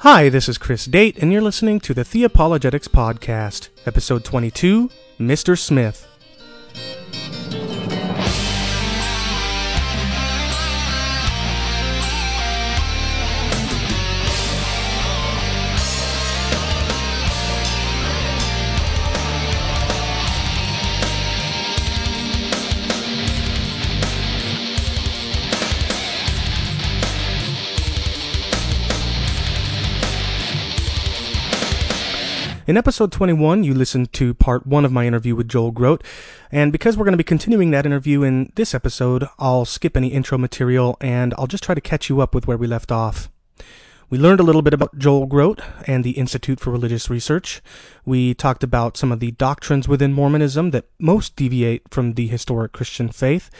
Hi, this is Chris Date, and you're listening to the Theopologetics Podcast, Episode 22 Mr. Smith. In episode 21, you listened to part one of my interview with Joel Groat, and because we're going to be continuing that interview in this episode, I'll skip any intro material and I'll just try to catch you up with where we left off. We learned a little bit about Joel Groat and the Institute for Religious Research. We talked about some of the doctrines within Mormonism that most deviate from the historic Christian faith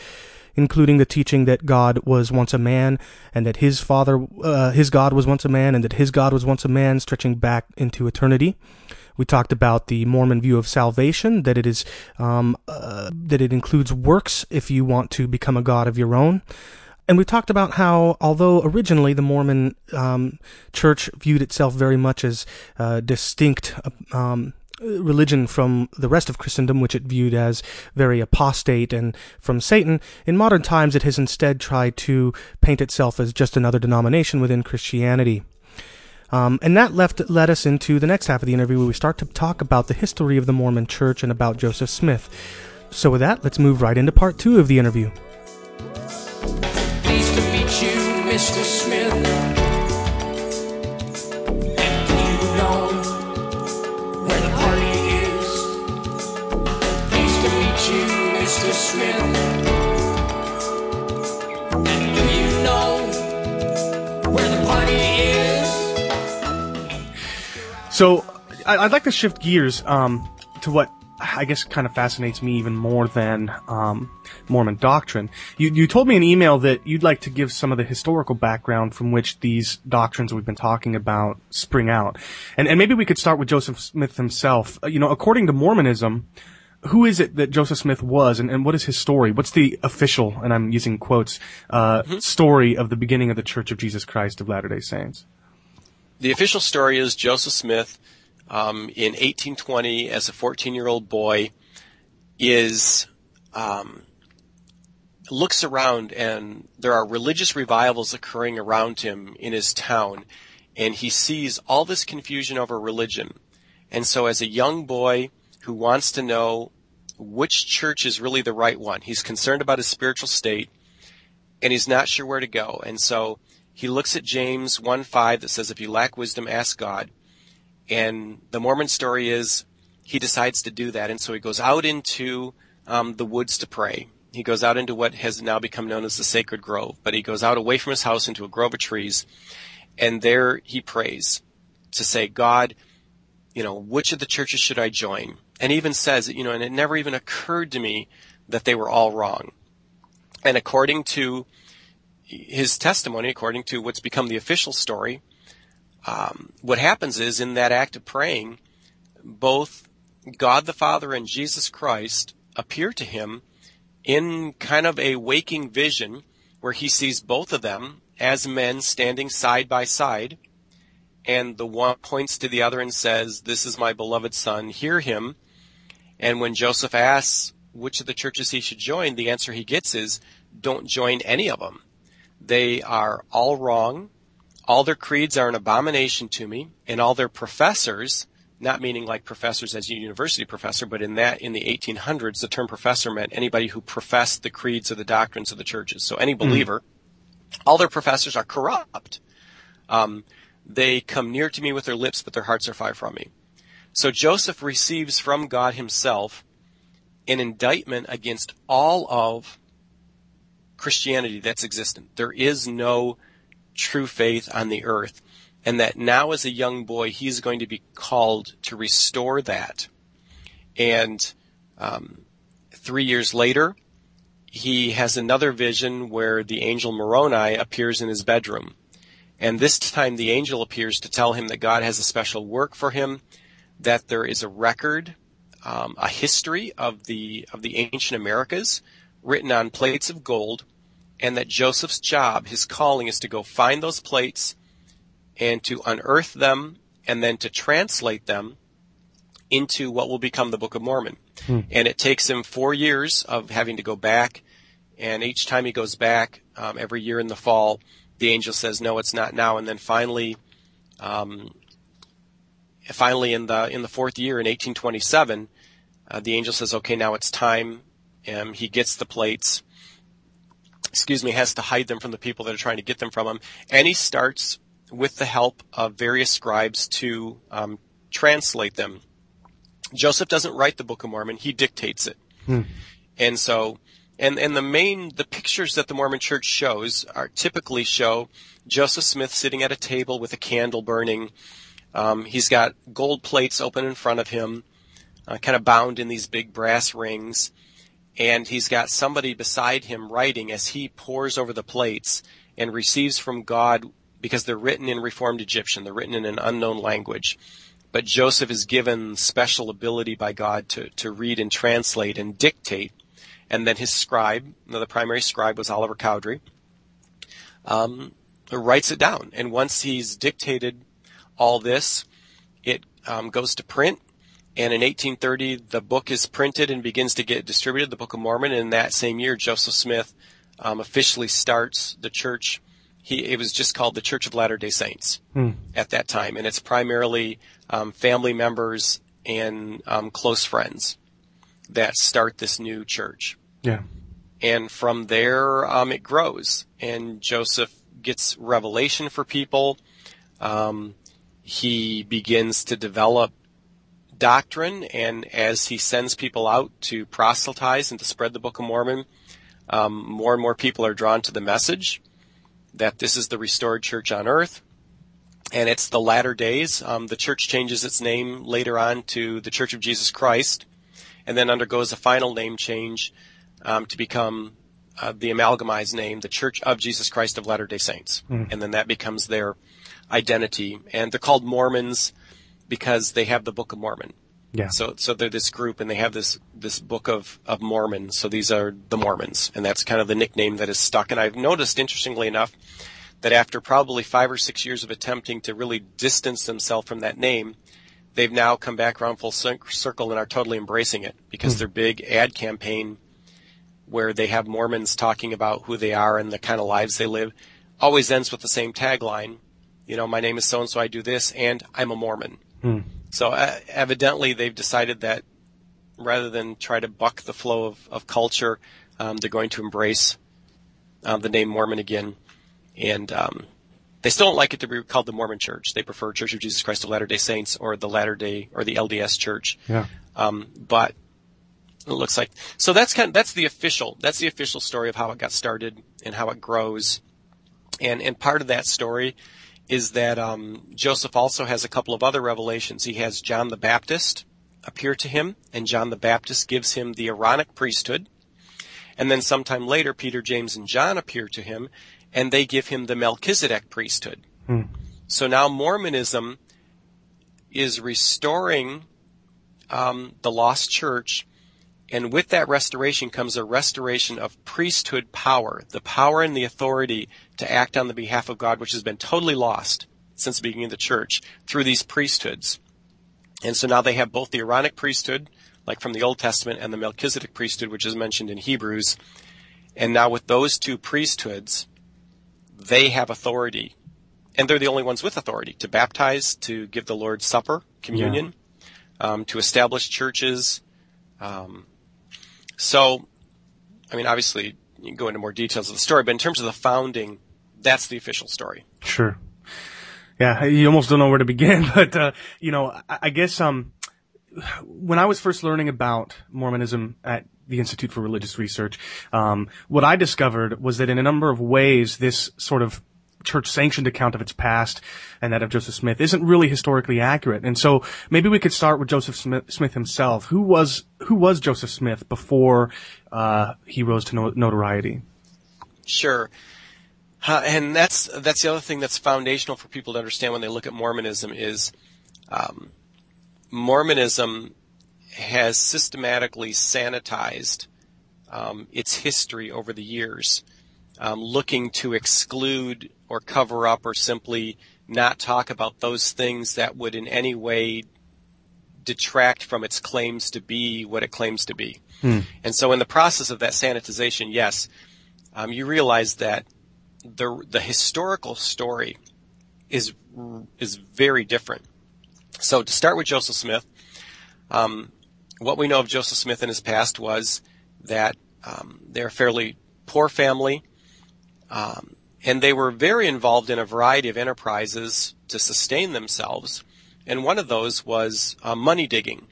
including the teaching that God was once a man and that his father, uh, his God was once a man and that his God was once a man, stretching back into eternity. We talked about the Mormon view of salvation, that it is um, uh, that it includes works if you want to become a god of your own. And we talked about how, although originally the Mormon um, church viewed itself very much as uh, distinct um, religion from the rest of Christendom, which it viewed as very apostate and from Satan, in modern times it has instead tried to paint itself as just another denomination within Christianity. Um, and that left led us into the next half of the interview where we start to talk about the history of the Mormon Church and about Joseph Smith. So with that, let's move right into part two of the interview. Pleased to meet you, Mr. Smith. So I'd like to shift gears um, to what I guess kind of fascinates me even more than um, Mormon doctrine. You, you told me in email that you'd like to give some of the historical background from which these doctrines we've been talking about spring out, and and maybe we could start with Joseph Smith himself. Uh, You know, according to Mormonism. Who is it that Joseph Smith was, and, and what is his story? What's the official, and I'm using quotes, uh, story of the beginning of the Church of Jesus Christ of Latter-day Saints? The official story is Joseph Smith, um, in 1820, as a 14-year-old boy, is um, looks around and there are religious revivals occurring around him in his town, and he sees all this confusion over religion. And so, as a young boy who wants to know which church is really the right one, he's concerned about his spiritual state, and he's not sure where to go. And so he looks at James 1 5 that says, If you lack wisdom, ask God. And the Mormon story is he decides to do that. And so he goes out into um, the woods to pray. He goes out into what has now become known as the sacred grove, but he goes out away from his house into a grove of trees. And there he prays to say, God, you know, which of the churches should I join? And even says, you know, and it never even occurred to me that they were all wrong. And according to his testimony, according to what's become the official story, um, what happens is in that act of praying, both God the Father and Jesus Christ appear to him in kind of a waking vision where he sees both of them as men standing side by side. And the one points to the other and says, This is my beloved son, hear him. And when Joseph asks which of the churches he should join, the answer he gets is, Don't join any of them. They are all wrong. All their creeds are an abomination to me, and all their professors, not meaning like professors as a university professor, but in that, in the 1800s, the term professor meant anybody who professed the creeds or the doctrines of the churches. So any believer, all their professors are corrupt. Um, they come near to me with their lips, but their hearts are far from me. So Joseph receives from God himself an indictment against all of Christianity that's existent. There is no true faith on the earth. And that now as a young boy, he's going to be called to restore that. And um, three years later, he has another vision where the angel Moroni appears in his bedroom. And this time the angel appears to tell him that God has a special work for him, that there is a record, um, a history of the of the ancient Americas written on plates of gold, and that Joseph's job, his calling, is to go find those plates and to unearth them and then to translate them into what will become the Book of Mormon. And it takes him four years of having to go back. And each time he goes back, um, every year in the fall, the angel says, "No, it's not now." And then finally, um, finally in the in the fourth year in 1827, uh, the angel says, "Okay, now it's time." Um, he gets the plates. Excuse me, has to hide them from the people that are trying to get them from him, and he starts with the help of various scribes to um, translate them. Joseph doesn't write the Book of Mormon; he dictates it, and so. And, and the main, the pictures that the Mormon church shows are typically show Joseph Smith sitting at a table with a candle burning. Um, he's got gold plates open in front of him, uh, kind of bound in these big brass rings. And he's got somebody beside him writing as he pores over the plates and receives from God because they're written in Reformed Egyptian. They're written in an unknown language. But Joseph is given special ability by God to, to read and translate and dictate. And then his scribe, the primary scribe was Oliver Cowdery, um, writes it down. And once he's dictated all this, it um, goes to print. And in 1830, the book is printed and begins to get distributed, the Book of Mormon. And in that same year, Joseph Smith um, officially starts the church. He, it was just called the Church of Latter-day Saints at that time. And it's primarily um, family members and um, close friends that start this new church Yeah. and from there um, it grows. And Joseph gets revelation for people. Um, he begins to develop doctrine, and as he sends people out to proselytize and to spread the Book of Mormon, um, more and more people are drawn to the message that this is the restored church on earth. And it's the latter days. Um, the church changes its name later on to the Church of Jesus Christ, and then undergoes a final name change um, to become uh, the amalgamized name, the Church of Jesus Christ of Latter-day Saints, and then that becomes their identity. And they're called Mormons because they have the Book of Mormon. Yeah. So, so they're this group, and they have this this Book of of Mormon. So these are the Mormons, and that's kind of the nickname that is stuck. And I've noticed, interestingly enough, that after probably five or six years of attempting to really distance themselves from that name, they've now come back around full circle and are totally embracing it because hmm. their big ad campaign where they have Mormons talking about who they are and the kind of lives they live always ends with the same tagline. You know, my name is so and so, I do this, and I'm a Mormon. So uh, evidently they've decided that rather than try to buck the flow of, of culture, um, they're going to embrace um, the name Mormon again. And um, they still don't like it to be called the Mormon Church. They prefer Church of Jesus Christ of Latter Day Saints or the Latter Day or the LDS Church. Yeah. Um, but it looks like so that's kind of, that's the official that's the official story of how it got started and how it grows. And and part of that story is that um, Joseph also has a couple of other revelations. He has John the Baptist appear to him, and John the Baptist gives him the Aaronic priesthood. And then sometime later, Peter, James, and John appear to him, and they give him the Melchizedek priesthood. So now Mormonism is restoring um, the lost church, and with that restoration comes a restoration of priesthood power, the power and the authority to act on the behalf of God, which has been totally lost since the beginning of the church through these priesthoods. And so now they have both the Aaronic priesthood, like from the Old Testament, and the Melchizedek priesthood, which is mentioned in Hebrews. And now with those two priesthoods, they have authority. And they're the only ones with authority to baptize, to give the Lord's Supper, communion, um, to establish churches. Um, so, I mean, obviously, you can go into more details of the story, but in terms of the founding, that's the official story. Sure. Yeah, you almost don't know where to begin, but uh, you know, I, I guess um, when I was first learning about Mormonism at the Institute for Religious Research, um, what I discovered was that in a number of ways, this sort of church sanctioned account of its past and that of Joseph Smith isn't really historically accurate. And so maybe we could start with Joseph Smith, himself. Who was who was Joseph Smith before uh, he rose to no- notoriety? Sure. Uh, and that's that's the other thing that's foundational for people to understand when they look at Mormonism is um, Mormonism has systematically sanitized um, its history over the years, um, looking to exclude or cover up or simply not talk about those things that would in any way detract from its claims to be what it claims to be. And so in the process of that sanitization, yes, um, you realize that the the historical story is is very different. So to start with Joseph Smith, um, what we know of Joseph Smith in his past was that um, they're a fairly poor family, um, and they were very involved in a variety of enterprises to sustain themselves. And one of those was uh, money digging,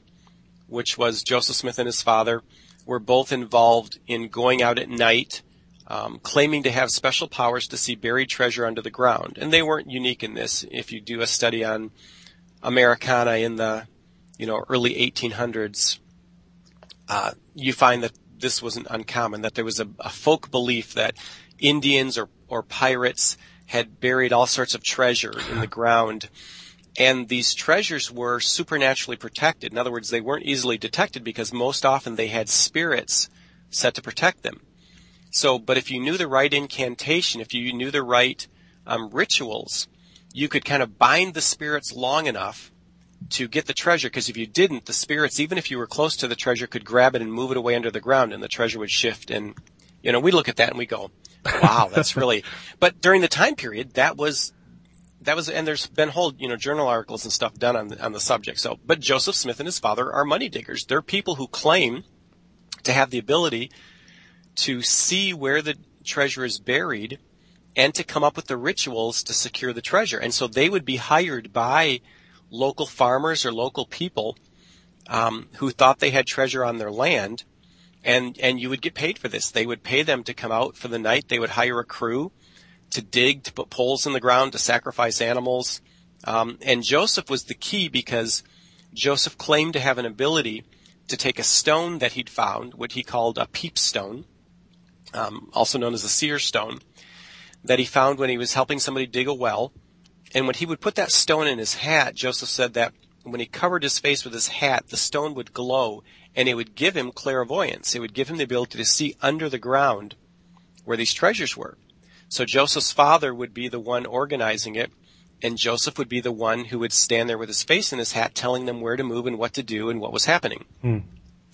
which was Joseph Smith and his father were both involved in going out at night, um, claiming to have special powers to see buried treasure under the ground. And they weren't unique in this. If you do a study on Americana in the you know early 1800s, uh, you find that this wasn't uncommon. That there was a, a folk belief that Indians or or pirates had buried all sorts of treasure in the ground. And these treasures were supernaturally protected. In other words, they weren't easily detected because most often they had spirits set to protect them. So, but if you knew the right incantation, if you knew the right um, rituals, you could kind of bind the spirits long enough to get the treasure. Because if you didn't, the spirits, even if you were close to the treasure, could grab it and move it away under the ground, and the treasure would shift. And you know, we look at that and we go, "Wow, that's really." But during the time period, that was that was, and there's been whole you know journal articles and stuff done on the, on the subject. So, but Joseph Smith and his father are money diggers. They're people who claim to have the ability to see where the treasure is buried and to come up with the rituals to secure the treasure. And so they would be hired by local farmers or local people um, who thought they had treasure on their land, and and you would get paid for this. They would pay them to come out for the night. They would hire a crew to dig, to put poles in the ground, to sacrifice animals. Um, and Joseph was the key because Joseph claimed to have an ability to take a stone that he'd found, what he called a peep stone, um, also known as a seer stone, that he found when he was helping somebody dig a well. And when he would put that stone in his hat, Joseph said that when he covered his face with his hat, the stone would glow and it would give him clairvoyance. It would give him the ability to see under the ground where these treasures were. So Joseph's father would be the one organizing it, and Joseph would be the one who would stand there with his face in his hat telling them where to move and what to do and what was happening. Hmm.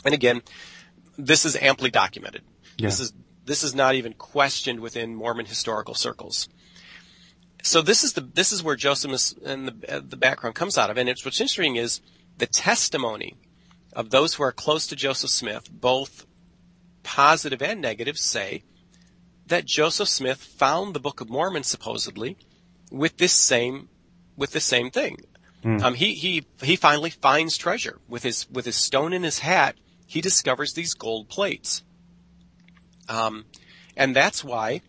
And again, this is amply documented. This is this is not even questioned within Mormon historical circles. So this is the this is where Joseph is, and the the background comes out of, and it's what's interesting is the testimony of those who are close to Joseph Smith, both positive and negative, say that Joseph Smith found the Book of Mormon supposedly with this same with the same thing. Um, he he he finally finds treasure with his with his stone in his hat. He discovers these gold plates, um, and that's why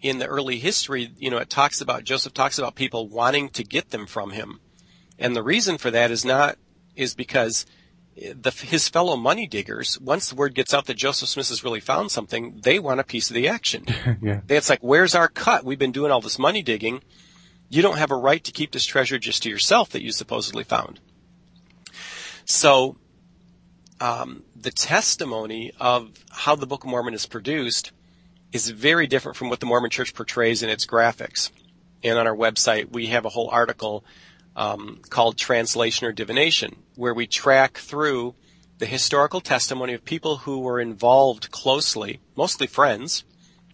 in the early history, you know, it talks about Joseph talks about people wanting to get them from him, and the reason for that is not is because the, his fellow money diggers, once the word gets out that Joseph Smith has really found something, they want a piece of the action. yeah. It's like, where's our cut? We've been doing all this money digging. You don't have a right to keep this treasure just to yourself that you supposedly found. So, um, the testimony of how the Book of Mormon is produced is very different from what the Mormon Church portrays in its graphics. And on our website, we have a whole article um, called Translation or Divination, where we track through the historical testimony of people who were involved closely, mostly friends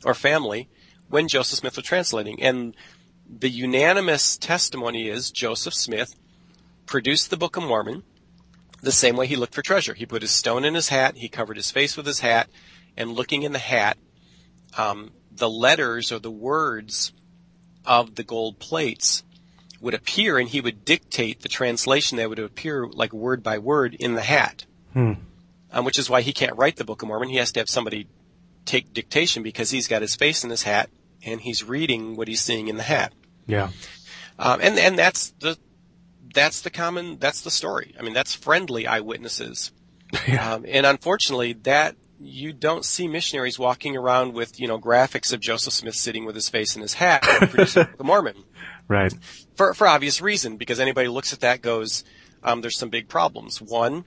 or family, when Joseph Smith was translating. And the unanimous testimony is Joseph Smith produced the Book of Mormon the same way he looked for treasure. He put his stone in his hat, he covered his face with his hat, and looking in the hat, um, the letters or the words of the gold plates would appear and he would dictate the translation that would appear like word by word in the hat. Um, which is why he can't write the Book of Mormon. He has to have somebody take dictation because he's got his face in his hat and he's reading what he's seeing in the hat. Yeah. Um, and and that's the that's the common that's the story. I mean, that's friendly eyewitnesses. Yeah. Um, and unfortunately, that you don't see missionaries walking around with you know graphics of Joseph Smith sitting with his face in his hat producing the Mormon Right. for for obvious reason because anybody looks at that goes, um, there's some big problems. One,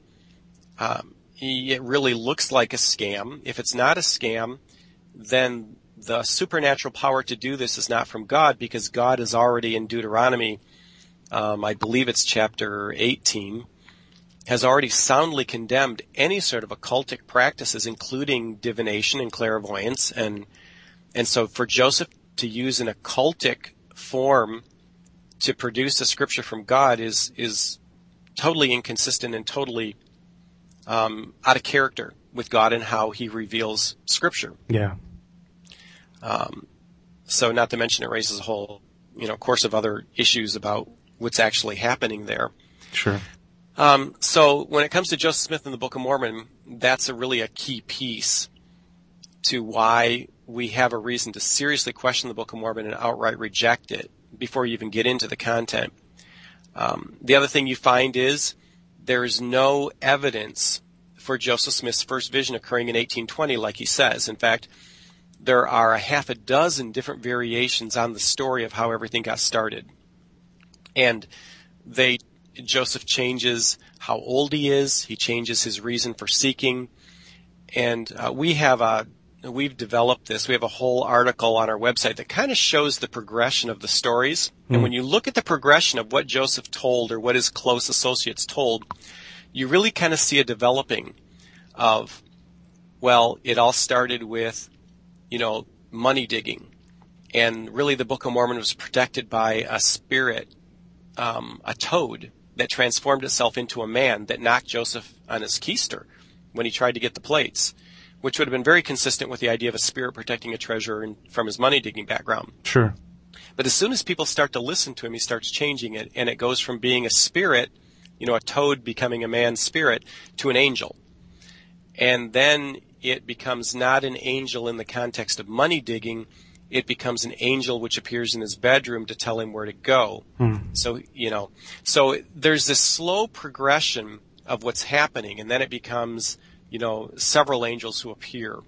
um, it really looks like a scam. If it's not a scam, then the supernatural power to do this is not from God because God is already in Deuteronomy, um, I believe it's chapter 18, has already soundly condemned any sort of occultic practices, including divination and clairvoyance, and and so for Joseph to use an occultic form to produce a scripture from God is is totally inconsistent and totally um, out of character with God and how He reveals Scripture. Yeah. Um, so, not to mention, it raises a whole you know course of other issues about what's actually happening there. Sure. Um, so, when it comes to Joseph Smith and the Book of Mormon, that's a really a key piece to why we have a reason to seriously question the Book of Mormon and outright reject it before you even get into the content. Um, the other thing you find is there is no evidence for Joseph Smith's first vision occurring in 1820, like he says. In fact, there are a half a dozen different variations on the story of how everything got started. And they, Joseph changes how old he is, he changes his reason for seeking, and uh, we have a we've developed this. We have a whole article on our website that kind of shows the progression of the stories. Mm. And when you look at the progression of what Joseph told or what his close associates told, you really kind of see a developing of, well, it all started with, you know, money digging. And really the Book of Mormon was protected by a spirit, um, a toad that transformed itself into a man that knocked Joseph on his keister when he tried to get the plates which would have been very consistent with the idea of a spirit protecting a treasure and from his money digging background. Sure. But as soon as people start to listen to him, he starts changing it, and it goes from being a spirit, you know, a toad becoming a man's spirit, to an angel. And then it becomes not an angel in the context of money digging, it becomes an angel which appears in his bedroom to tell him where to go. Hmm. So, you know, so there's this slow progression of what's happening, and then it becomes you know, several angels who appear.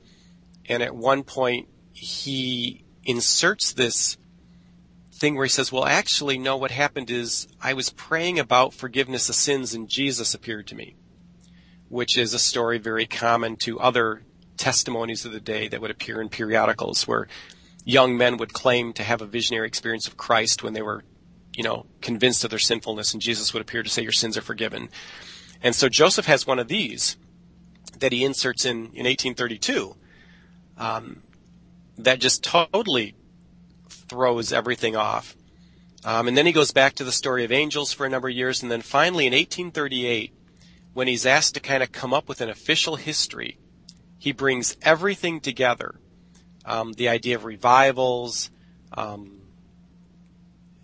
And at one point, he inserts this thing where he says, well, actually, no, what happened is I was praying about forgiveness of sins and Jesus appeared to me, which is a story very common to other testimonies of the day that would appear in periodicals where young men would claim to have a visionary experience of Christ when they were, you know, convinced of their sinfulness and Jesus would appear to say your sins are forgiven. And so Joseph has one of these that he inserts in, in 1832 um, that just totally throws everything off. Um, and then he goes back to the story of angels for a number of years, and then finally in 1838, when he's asked to kind of come up with an official history, he brings everything together. Um, the idea of revivals, um,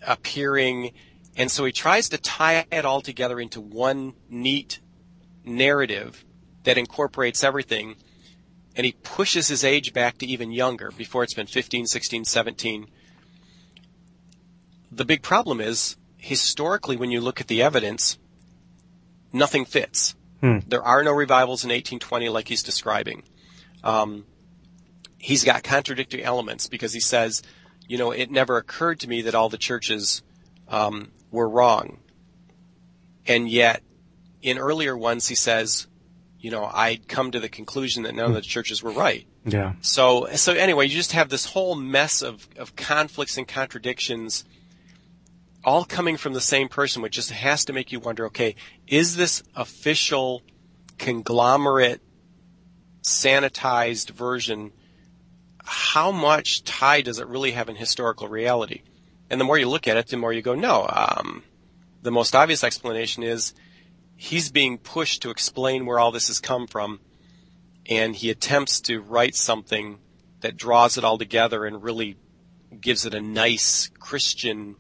appearing, and so he tries to tie it all together into one neat narrative that incorporates everything. And he pushes his age back to even younger, before it's been 15, 16, 17. The big problem is, historically, when you look at the evidence, nothing fits. Hmm. There are no revivals in 1820 like he's describing. Um, he's got contradictory elements because he says, you know, it never occurred to me that all the churches um, were wrong. And yet, in earlier ones, he says, you know, I'd come to the conclusion that none of the churches were right. Yeah. So, so anyway, you just have this whole mess of, of conflicts and contradictions all coming from the same person, which just has to make you wonder, okay, is this official conglomerate sanitized version, how much tie does it really have in historical reality? And the more you look at it, the more you go, no, um, the most obvious explanation is he's being pushed to explain where all this has come from, and he attempts to write something that draws it all together and really gives it a nice Christian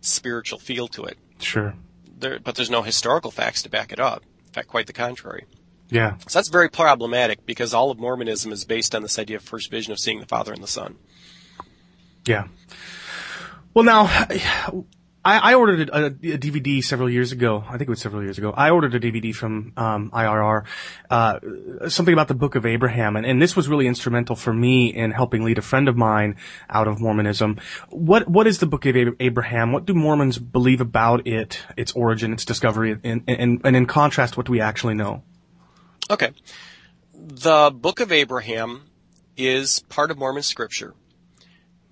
spiritual feel to it. Sure. There, but there's no historical facts to back it up. In fact, quite the contrary. Yeah. So that's very problematic because all of Mormonism is based on this idea of first vision of seeing the Father and the Son. Yeah. Well, now, I, I ordered a, a, DVD several years ago. I think it was several years ago. I ordered a DVD from um, IRR, uh, something about the Book of Abraham, and, and this was really instrumental for me in helping lead a friend of mine out of Mormonism. What what is the Book of Abraham? What do Mormons believe about it, its origin, its discovery, and, and, and in contrast, what do we actually know? Okay, the Book of Abraham is part of Mormon scripture.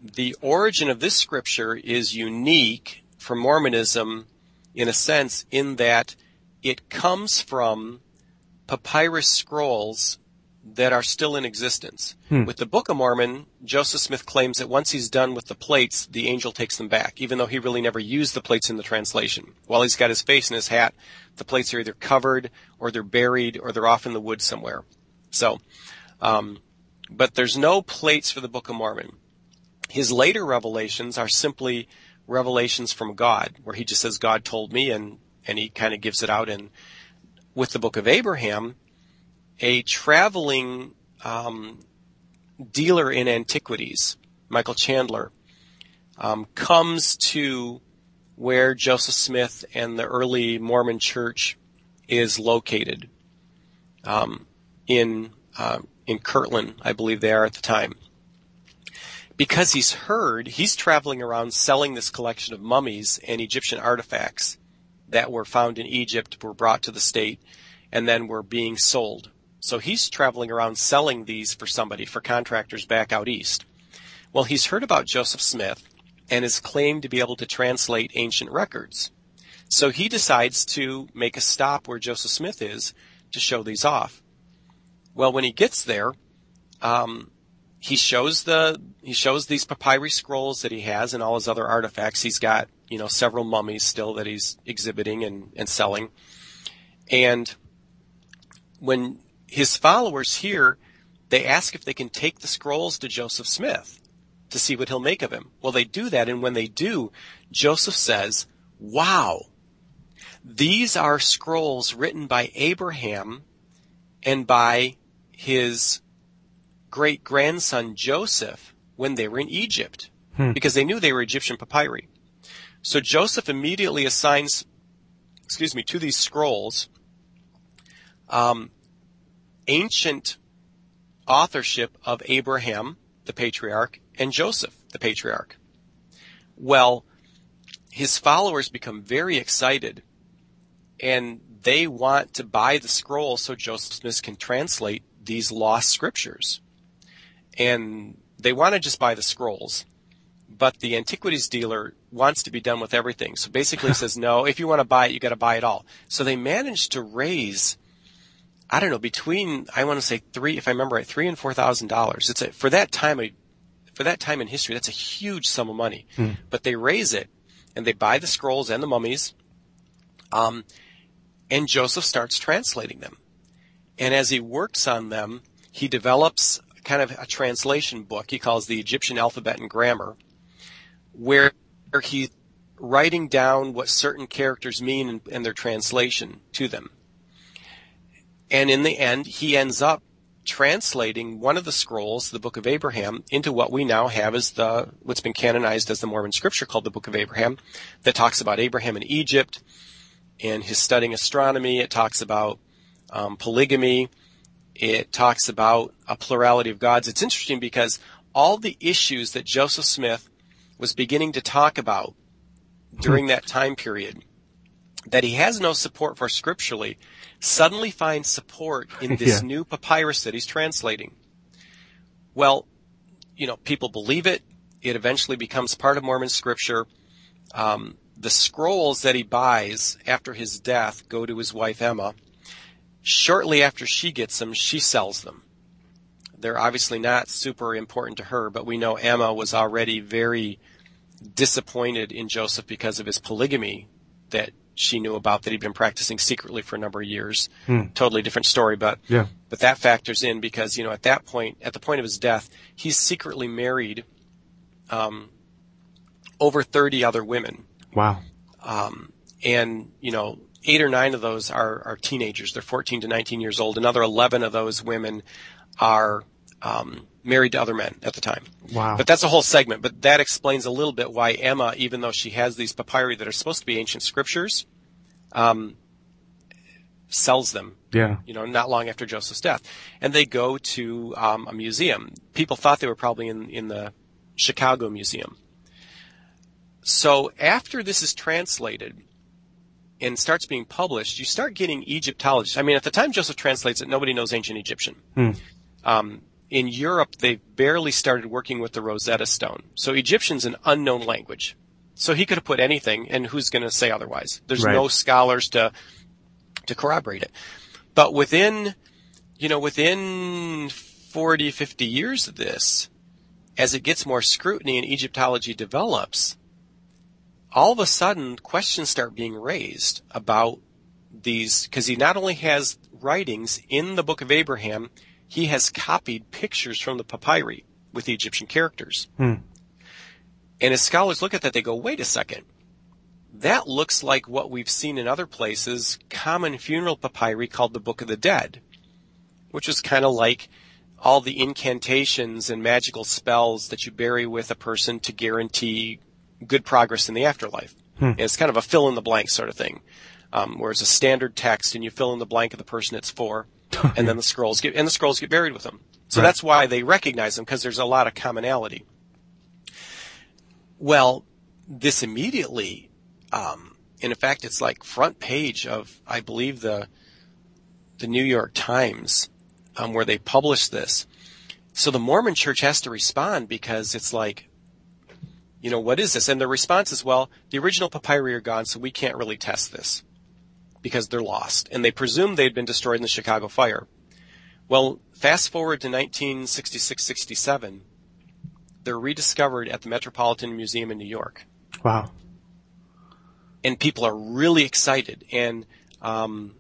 the origin of this scripture is unique for Mormonism in a sense in that it comes from papyrus scrolls that are still in existence. With the Book of Mormon, Joseph Smith claims that once he's done with the plates, the angel takes them back, even though he really never used the plates in the translation. While he's got his face in his hat, the plates are either covered, or they're buried, or they're off in the woods somewhere. So, um, but there's no plates for the Book of Mormon. His later revelations are simply revelations from God, where he just says, God told me, and, and he kind of gives it out. And with the Book of Abraham, a traveling um, dealer in antiquities, Michael Chandler, um, comes to where Joseph Smith and the early Mormon church is located um, in uh, in Kirtland, I believe they are at the time. Because he's heard, he's traveling around selling this collection of mummies and Egyptian artifacts that were found in Egypt, were brought to the state, and then were being sold. So he's traveling around selling these for somebody, for contractors back out east. Well, he's heard about Joseph Smith and is claimed to be able to translate ancient records. So he decides to make a stop where Joseph Smith is to show these off. Well, when he gets there, um, he shows the he shows these papyri scrolls that he has and all his other artifacts. He's got you know several mummies still that he's exhibiting and, and selling. And when his followers hear, they ask if they can take the scrolls to Joseph Smith to see what he'll make of him. Well, they do that, and when they do, Joseph says, "Wow, these are scrolls written by Abraham and by his great grandson Joseph when they were in Egypt because they knew they were Egyptian papyri. So Joseph immediately assigns, excuse me, to these scrolls, um, ancient authorship of Abraham, the patriarch, and Joseph, the patriarch. Well, his followers become very excited and they want to buy the scroll so Joseph Smith can translate these lost scriptures. And they want to just buy the scrolls, but the antiquities dealer wants to be done with everything. So basically says, no, if you want to buy it, you got to buy it all. So they managed to raise, I don't know, between, I want to say three, if I remember right, three and four thousand dollars. It's a, for that time, a, for that time in history, that's a huge sum of money. But they raise it and they buy the scrolls and the mummies. Um, and Joseph starts translating them. And as he works on them, he develops kind of a translation book he calls the Egyptian Alphabet and Grammar, where he's writing down what certain characters mean and, their translation to them. And in the end, he ends up translating one of the scrolls, the Book of Abraham, into what we now have as the what's been canonized as the Mormon scripture called the Book of Abraham, that talks about Abraham in Egypt and his studying astronomy. It talks about um, polygamy. It talks about a plurality of gods. It's interesting because all the issues that Joseph Smith was beginning to talk about during that time period that he has no support for scripturally suddenly finds support in this Yeah. new papyrus that he's translating. Well, you know, people believe it. It eventually becomes part of Mormon scripture. Um, the scrolls that he buys after his death go to his wife Emma. Shortly after she gets them, she sells them. They're obviously not super important to her, but we know Emma was already very disappointed in Joseph because of his polygamy that she knew about that he'd been practicing secretly for a number of years. Totally different story, but Yeah. but that factors in because you know at that point, at the point of his death, he's secretly married um, over thirty other women, Wow. um, and you know eight or nine of those are are teenagers. They're fourteen to nineteen years old. Another eleven of those women are um, married to other men at the time. Wow. But that's a whole segment. But that explains a little bit why Emma, even though she has these papyri that are supposed to be ancient scriptures, um, sells them. yeah. You know, not long after Joseph's death, and they go to um, a museum. People thought they were probably in in the Chicago Museum. So after this is translated and starts being published, you start getting Egyptologists. I mean, at the time Joseph translates it, nobody knows ancient Egyptian. Um, in Europe, they barely started working with the Rosetta Stone. So Egyptian's an unknown language. So he could have put anything, and who's going to say otherwise? There's Right. no scholars to to corroborate it. But within, you know, within 40, 50 years of this, as it gets more scrutiny and Egyptology develops, all of a sudden questions start being raised about these, because he not only has writings in the Book of Abraham, he has copied pictures from the papyri with the Egyptian characters. Hmm. And as scholars look at that, they go, wait a second. That looks like what we've seen in other places, common funeral papyri called the Book of the Dead, which is kind of like all the incantations and magical spells that you bury with a person to guarantee good progress in the afterlife. And it's kind of a fill in the blank sort of thing, um, where it's a standard text and you fill in the blank of the person it's for, and then the scrolls get and the scrolls get buried with them. So Right. that's why they recognize them because there's a lot of commonality. Well, this immediately, um, and in fact, it's like front page of I believe the the New York Times, um, where they published this. So the Mormon Church has to respond because it's like, you know, what is this? And the response is, well, the original papyri are gone, so we can't really test this because they're lost. And they presume they'd been destroyed in the Chicago fire. Well, fast forward to 1966-67, they're rediscovered at the Metropolitan Museum in New York Wow. and people are really excited. And um,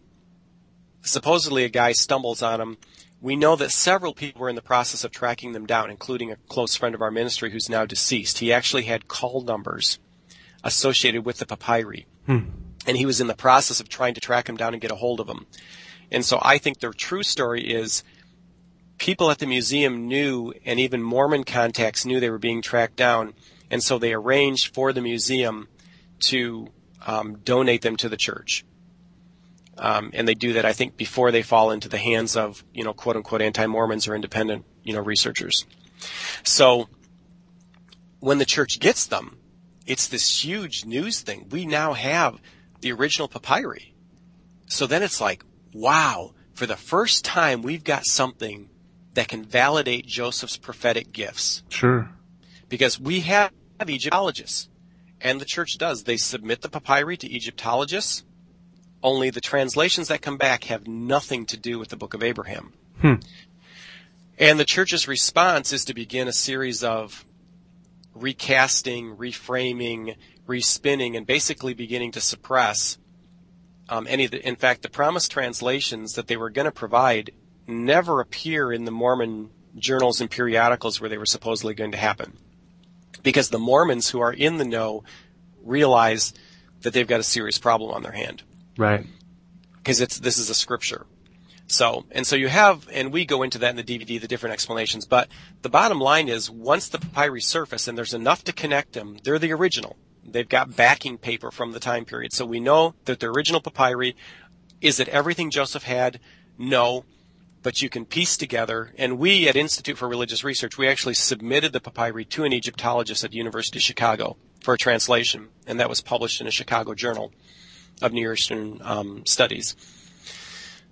supposedly a guy stumbles on them. We know that several people were in the process of tracking them down, including a close friend of our ministry who's now deceased. He actually had call numbers associated with the papyri, and he was in the process of trying to track him down and get a hold of him. And so I think the true story is people at the museum knew, and even Mormon contacts knew they were being tracked down, and so they arranged for the museum to um, donate them to the church. Um, and they do that, I think, before they fall into the hands of, you know, quote unquote anti-Mormons or independent, you know, researchers. So when the church gets them, it's this huge news thing. We now have the original papyri. So then it's like, wow, for the first time we've got something that can validate Joseph's prophetic gifts Sure. because we have Egyptologists, and the church does. They submit the papyri to Egyptologists. Only the translations that come back have nothing to do with the Book of Abraham. Hmm. And the church's response is to begin a series of recasting, reframing, respinning, and basically beginning to suppress um, any of the. In fact, the promised translations that they were going to provide never appear in the Mormon journals and periodicals where they were supposedly going to happen because the Mormons who are in the know realize that they've got a serious problem on their hand Right. because it's this is a scripture. So and so you have, and we go into that in the DVD, the different explanations. But the bottom line is, once the papyri surface and there's enough to connect them, they're the original. They've got backing paper from the time period, so we know that the original papyri. Is it everything Joseph had? No, but you can piece together. And we at Institute for Religious Research, we actually submitted the papyri to an Egyptologist at the University of Chicago for a translation, and that was published in a Chicago Journal of Near Eastern um, Studies.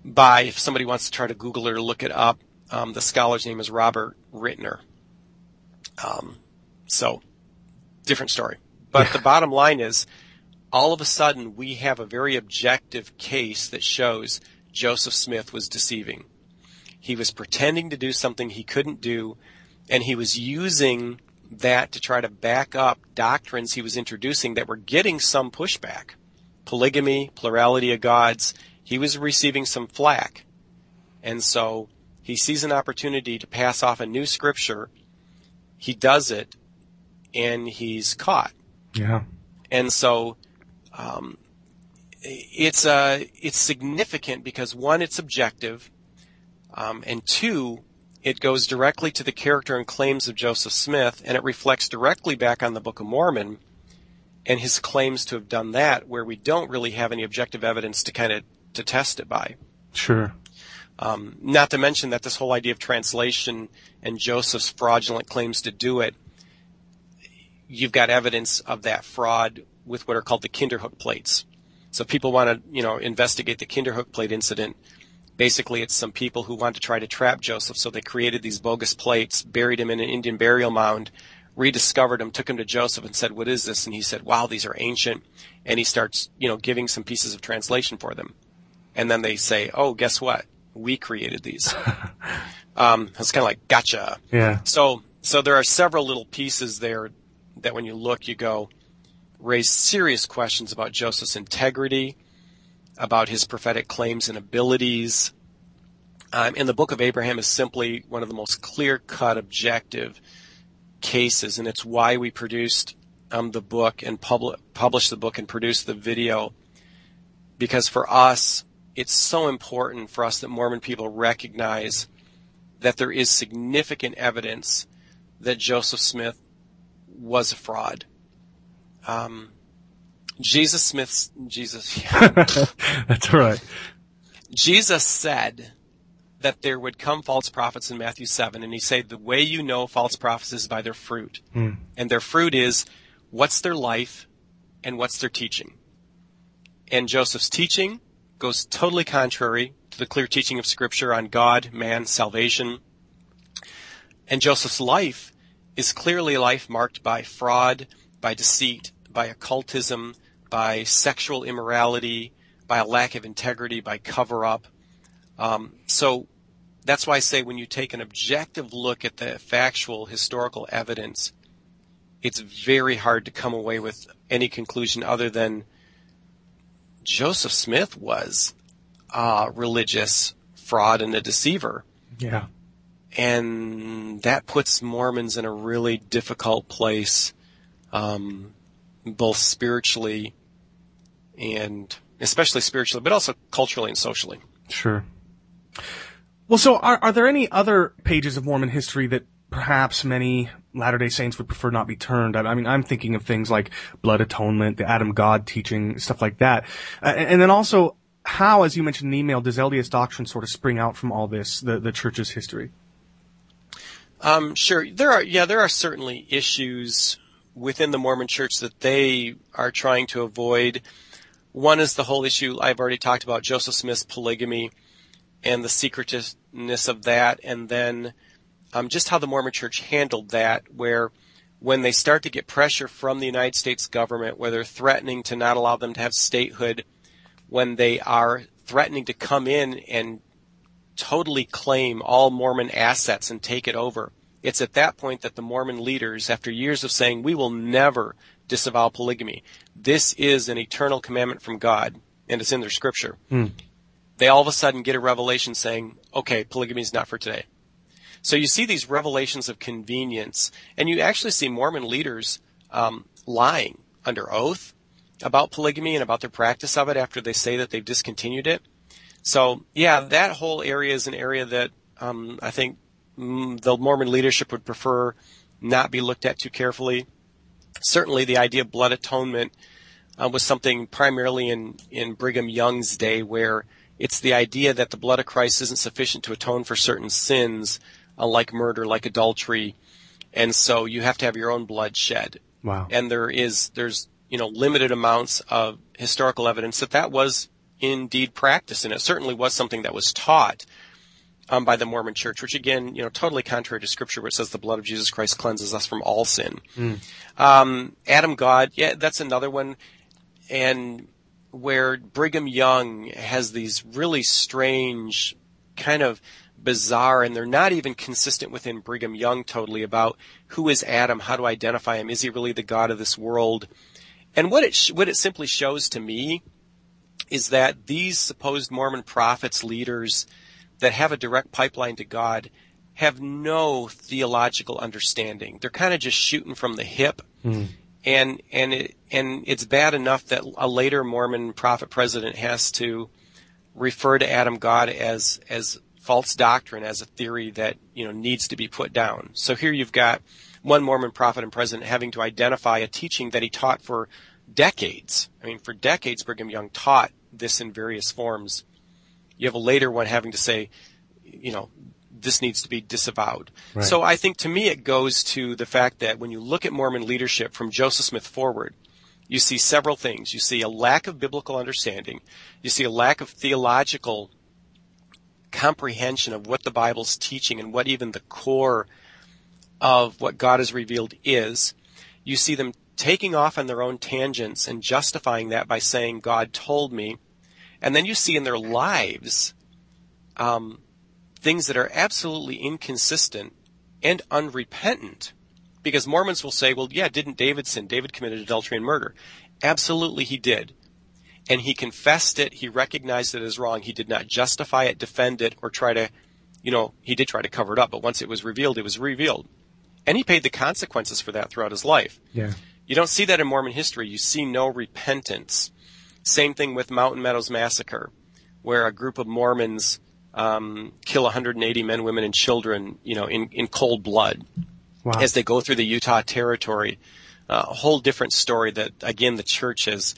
By if somebody wants to try to Google it or look it up, um, the scholar's name is Robert Ritner. Um, so, different story. But the bottom line is, all of a sudden, we have a very objective case that shows Joseph Smith was deceiving. He was pretending to do something he couldn't do, and he was using that to try to back up doctrines he was introducing that were getting some pushback. Polygamy, plurality of gods, he was receiving some flack. And so he sees an opportunity to pass off a new scripture. He does it, and he's caught. Yeah. And so, um, it's uh, it's significant because one, it's objective, um, and two, it goes directly to the character and claims of Joseph Smith, and it reflects directly back on the Book of Mormon and his claims to have done that, where we don't really have any objective evidence to kind of to test it by. Sure. Um, not to mention that this whole idea of translation and Joseph's fraudulent claims to do it, you've got evidence of that fraud with what are called the Kinderhook plates. So people want to, you know, investigate the Kinderhook plate incident, Basically, it's some people who want to try to trap Joseph, so they created these bogus plates, buried him in an Indian burial mound, rediscovered him, took him to Joseph and said, what is this? And he said, wow, these are ancient. And he starts, you know, giving some pieces of translation for them. And then they say, oh, guess what? We created these. um, it's kind of like, gotcha. Yeah. So, so there are several little pieces there that when you look, you go, raise serious questions about Joseph's integrity, about his prophetic claims and abilities. Um, and the book of Abraham is simply one of the most clear cut, objective cases, and it's why we produced um, the book and pub- published the book and produced the video. Because for us, it's so important for us that Mormon people recognize that there is significant evidence that Joseph Smith was a fraud. Um, Jesus Smith's Jesus. That's right. Jesus said that there would come false prophets in Matthew 7, and he said, the way you know false prophets is by their fruit. Mm. And their fruit is what's their life and what's their teaching. And Joseph's teaching goes totally contrary to the clear teaching of Scripture on God, man, salvation. And Joseph's life is clearly a life marked by fraud, by deceit, by occultism, by sexual immorality, by a lack of integrity, by cover up. Um, so that's why I say when you take an objective look at the factual historical evidence, it's very hard to come away with any conclusion other than Joseph Smith was a religious fraud and a deceiver. Yeah. And that puts Mormons in a really difficult place, um, both spiritually and especially spiritually, but also culturally and socially. Sure. Well, so are, are there any other pages of Mormon history that perhaps many Latter-day Saints would prefer not be turned? I, I mean, I'm thinking of things like blood atonement, the Adam God teaching, stuff like that. Uh, and then also, how, as you mentioned in the email, does LDS doctrine sort of spring out from all this, the, the church's history? Um, sure. There are, yeah, there are certainly issues within the Mormon church that they are trying to avoid. One is the whole issue I've already talked about, Joseph Smith's polygamy and the secretiveness of that, and then um, just how the Mormon church handled that, where when they start to get pressure from the United States government, where they're threatening to not allow them to have statehood, when they are threatening to come in and totally claim all Mormon assets and take it over. It's at that point that the Mormon leaders, after years of saying, we will never disavow polygamy, this is an eternal commandment from God, and it's in their scripture. Mm. They all of a sudden get a revelation saying, okay, polygamy is not for today. So you see these revelations of convenience, and you actually see Mormon leaders um, lying under oath about polygamy and about their practice of it after they say that they've discontinued it. So yeah, that whole area is an area that um, I think mm, the Mormon leadership would prefer not be looked at too carefully. Certainly, the idea of blood atonement uh, was something primarily in in Brigham Young's day, where it's the idea that the blood of Christ isn't sufficient to atone for certain sins, uh, like murder, like adultery, and so you have to have your own blood shed. Wow. And there is there's you know limited amounts of historical evidence that that was indeed practiced, and it certainly was something that was taught um, by the Mormon Church, which again, you know, totally contrary to Scripture, where it says the blood of Jesus Christ cleanses us from all sin. Mm. Um, Adam God, yeah, that's another one, and where Brigham Young has these really strange, kind of bizarre, and they're not even consistent within Brigham Young totally about who is Adam, how to identify him, is he really the God of this world? And what it sh- what it simply shows to me is that these supposed Mormon prophets, leaders that have a direct pipeline to God have no theological understanding. They're kind of just shooting from the hip. Mm. And, and it, and it's bad enough that a later Mormon prophet president has to refer to Adam God as, as false doctrine, as a theory that, you know, needs to be put down. So here you've got one Mormon prophet and president having to identify a teaching that he taught for decades. I mean, for decades, Brigham Young taught this in various forms. You have a later one having to say, you know, this needs to be disavowed. Right. So I think to me it goes to the fact that when you look at Mormon leadership from Joseph Smith forward, you see several things. You see a lack of biblical understanding. You see a lack of theological comprehension of what the Bible's teaching and what even the core of what God has revealed is, you see them taking off on their own tangents and justifying that by saying, God told me. And then you see in their lives um, things that are absolutely inconsistent and unrepentant. Because Mormons will say, well, yeah, didn't David sin? David committed adultery and murder. Absolutely he did. And he confessed it. He recognized it as wrong. He did not justify it, defend it, or try to, you know, he did try to cover it up, but once it was revealed, it was revealed. And he paid the consequences for that throughout his life. Yeah. You don't see that in Mormon history. You see no repentance. Same thing with Mountain Meadows Massacre, where a group of Mormons um, kill 180 men, women, and children, you know, in, in cold blood Wow. as they go through the Utah territory. Uh, a whole different story that, again, the church has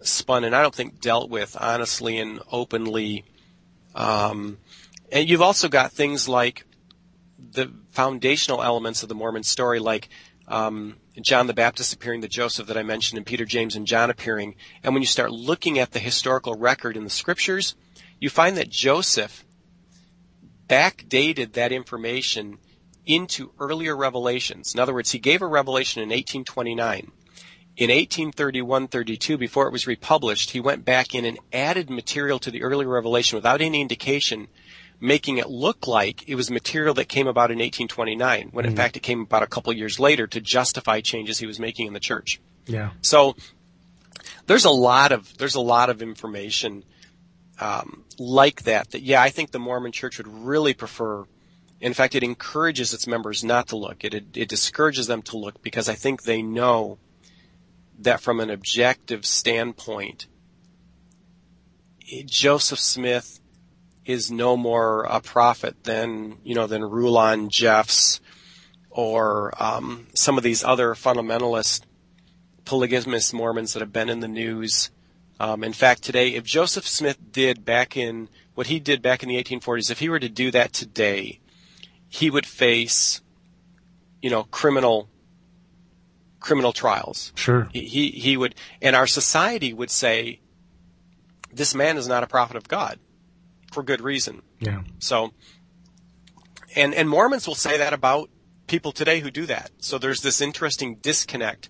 spun and I don't think dealt with honestly and openly. Um, and you've also got things like the foundational elements of the Mormon story, like um, John the Baptist appearing to Joseph that I mentioned, and Peter, James, and John appearing. And when you start looking at the historical record in the scriptures, you find that Joseph backdated that information into earlier revelations. In other words, he gave a revelation in 1829. In 1831-32, before it was republished, he went back in and added material to the earlier revelation without any indication, making it look like it was material that came about in 1829, when in mm-hmm. fact it came about a couple years later to justify changes he was making in the church. Yeah. So there's a lot of there's a lot of information um, like that. That yeah, I think the Mormon Church would really prefer. In fact, it encourages its members not to look. It, it it discourages them to look because I think they know that from an objective standpoint, Joseph Smith is no more a prophet than you know than Rulon Jeffs or um, some of these other fundamentalist polygamous Mormons that have been in the news. Um, in fact, today, if Joseph Smith did back in what he did back in the 1840s, if he were to do that today, he would face, you know, criminal criminal trials. Sure. He he, he would, and our society would say, this man is not a prophet of God, for good reason. Yeah. So, and and Mormons will say that about people today who do that. So there's this interesting disconnect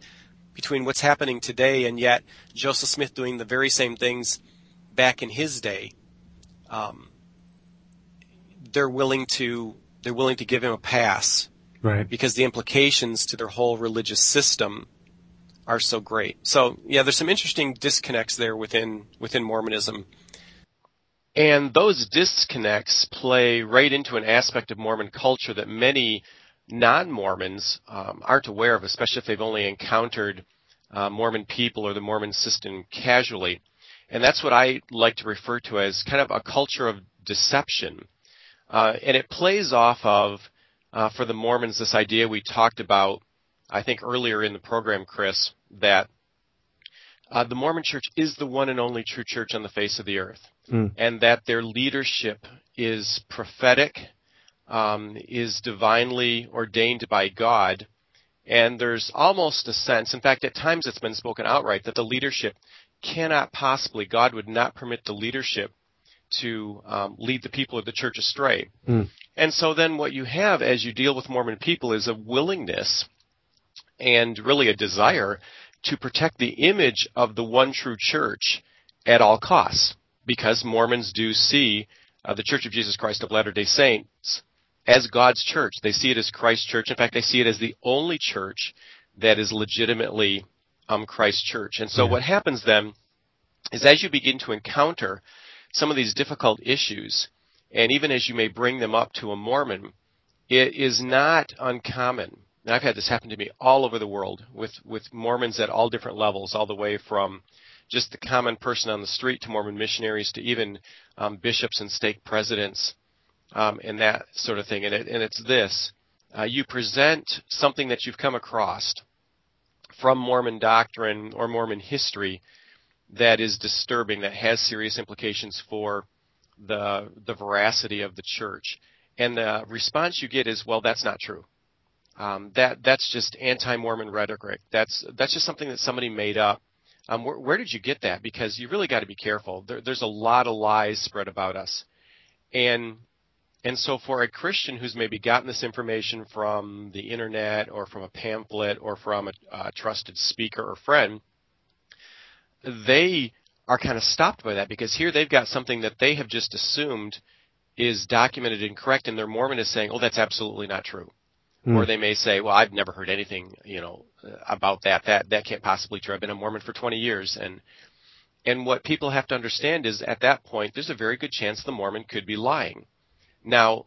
between what's happening today and yet Joseph Smith doing the very same things back in his day. Um, they're willing to they're willing to give him a pass Right. because the implications to their whole religious system are so great. So yeah, there's some interesting disconnects there within within Mormonism. And those disconnects play right into an aspect of Mormon culture that many non-Mormons um, aren't aware of, especially if they've only encountered uh, Mormon people or the Mormon system casually. And that's what I like to refer to as kind of a culture of deception. Uh, and it plays off of, uh, for the Mormons, this idea we talked about, I think earlier in the program, Chris, that uh, the Mormon church is the one and only true church on the face of the earth, Mm. and that their leadership is prophetic, um, is divinely ordained by God, and there's almost a sense, in fact, at times it's been spoken outright, that the leadership cannot possibly, God would not permit the leadership to um, lead the people of the church astray. Mm. And so then what you have as you deal with Mormon people is a willingness and really a desire to protect the image of the one true church at all costs because Mormons do see uh, the Church of Jesus Christ of Latter-day Saints as God's church. They see it as Christ's church. In fact, they see it as the only church that is legitimately um, Christ's church. And so Yeah. what happens then is as you begin to encounter some of these difficult issues, and even as you may bring them up to a Mormon, it is not uncommon. And I've had this happen to me all over the world with, with Mormons at all different levels, all the way from just the common person on the street to Mormon missionaries to even um, bishops and stake presidents um, and that sort of thing. And, it, and it's this uh, you present something that you've come across from Mormon doctrine or Mormon history that is disturbing, that has serious implications for the the veracity of the church. And the response you get is, well, that's not true. Um, that that's just anti-Mormon rhetoric. That's that's just something that somebody made up. Um, where, where did you get that? Because you really got to be careful. There, there's a lot of lies spread about us, and and so for a Christian who's maybe gotten this information from the internet or from a pamphlet or from a, a trusted speaker or friend, they are kind of stopped by that because here they've got something that they have just assumed is documented and correct, and their Mormon is saying, "Oh, that's absolutely not true." Hmm. Or they may say, "Well, I've never heard anything, you know, about that. That that can't possibly be true. I've been a Mormon for 20 years." And and what people have to understand is, at that point, there's a very good chance the Mormon could be lying. Now,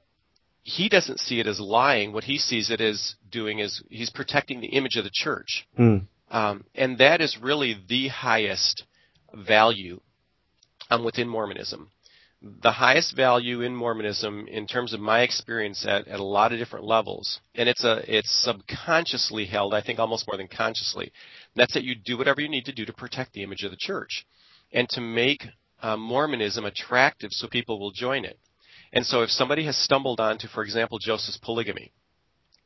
he doesn't see it as lying. What he sees it as doing is he's protecting the image of the church. Hmm. Um, and that is really the highest value um, within Mormonism. The highest value in Mormonism, in terms of my experience at, at a lot of different levels, and it's a it's subconsciously held, I think almost more than consciously. That's that you do whatever you need to do to protect the image of the church, and to make uh, Mormonism attractive so people will join it. And so, if somebody has stumbled onto, for example, Joseph's polygamy,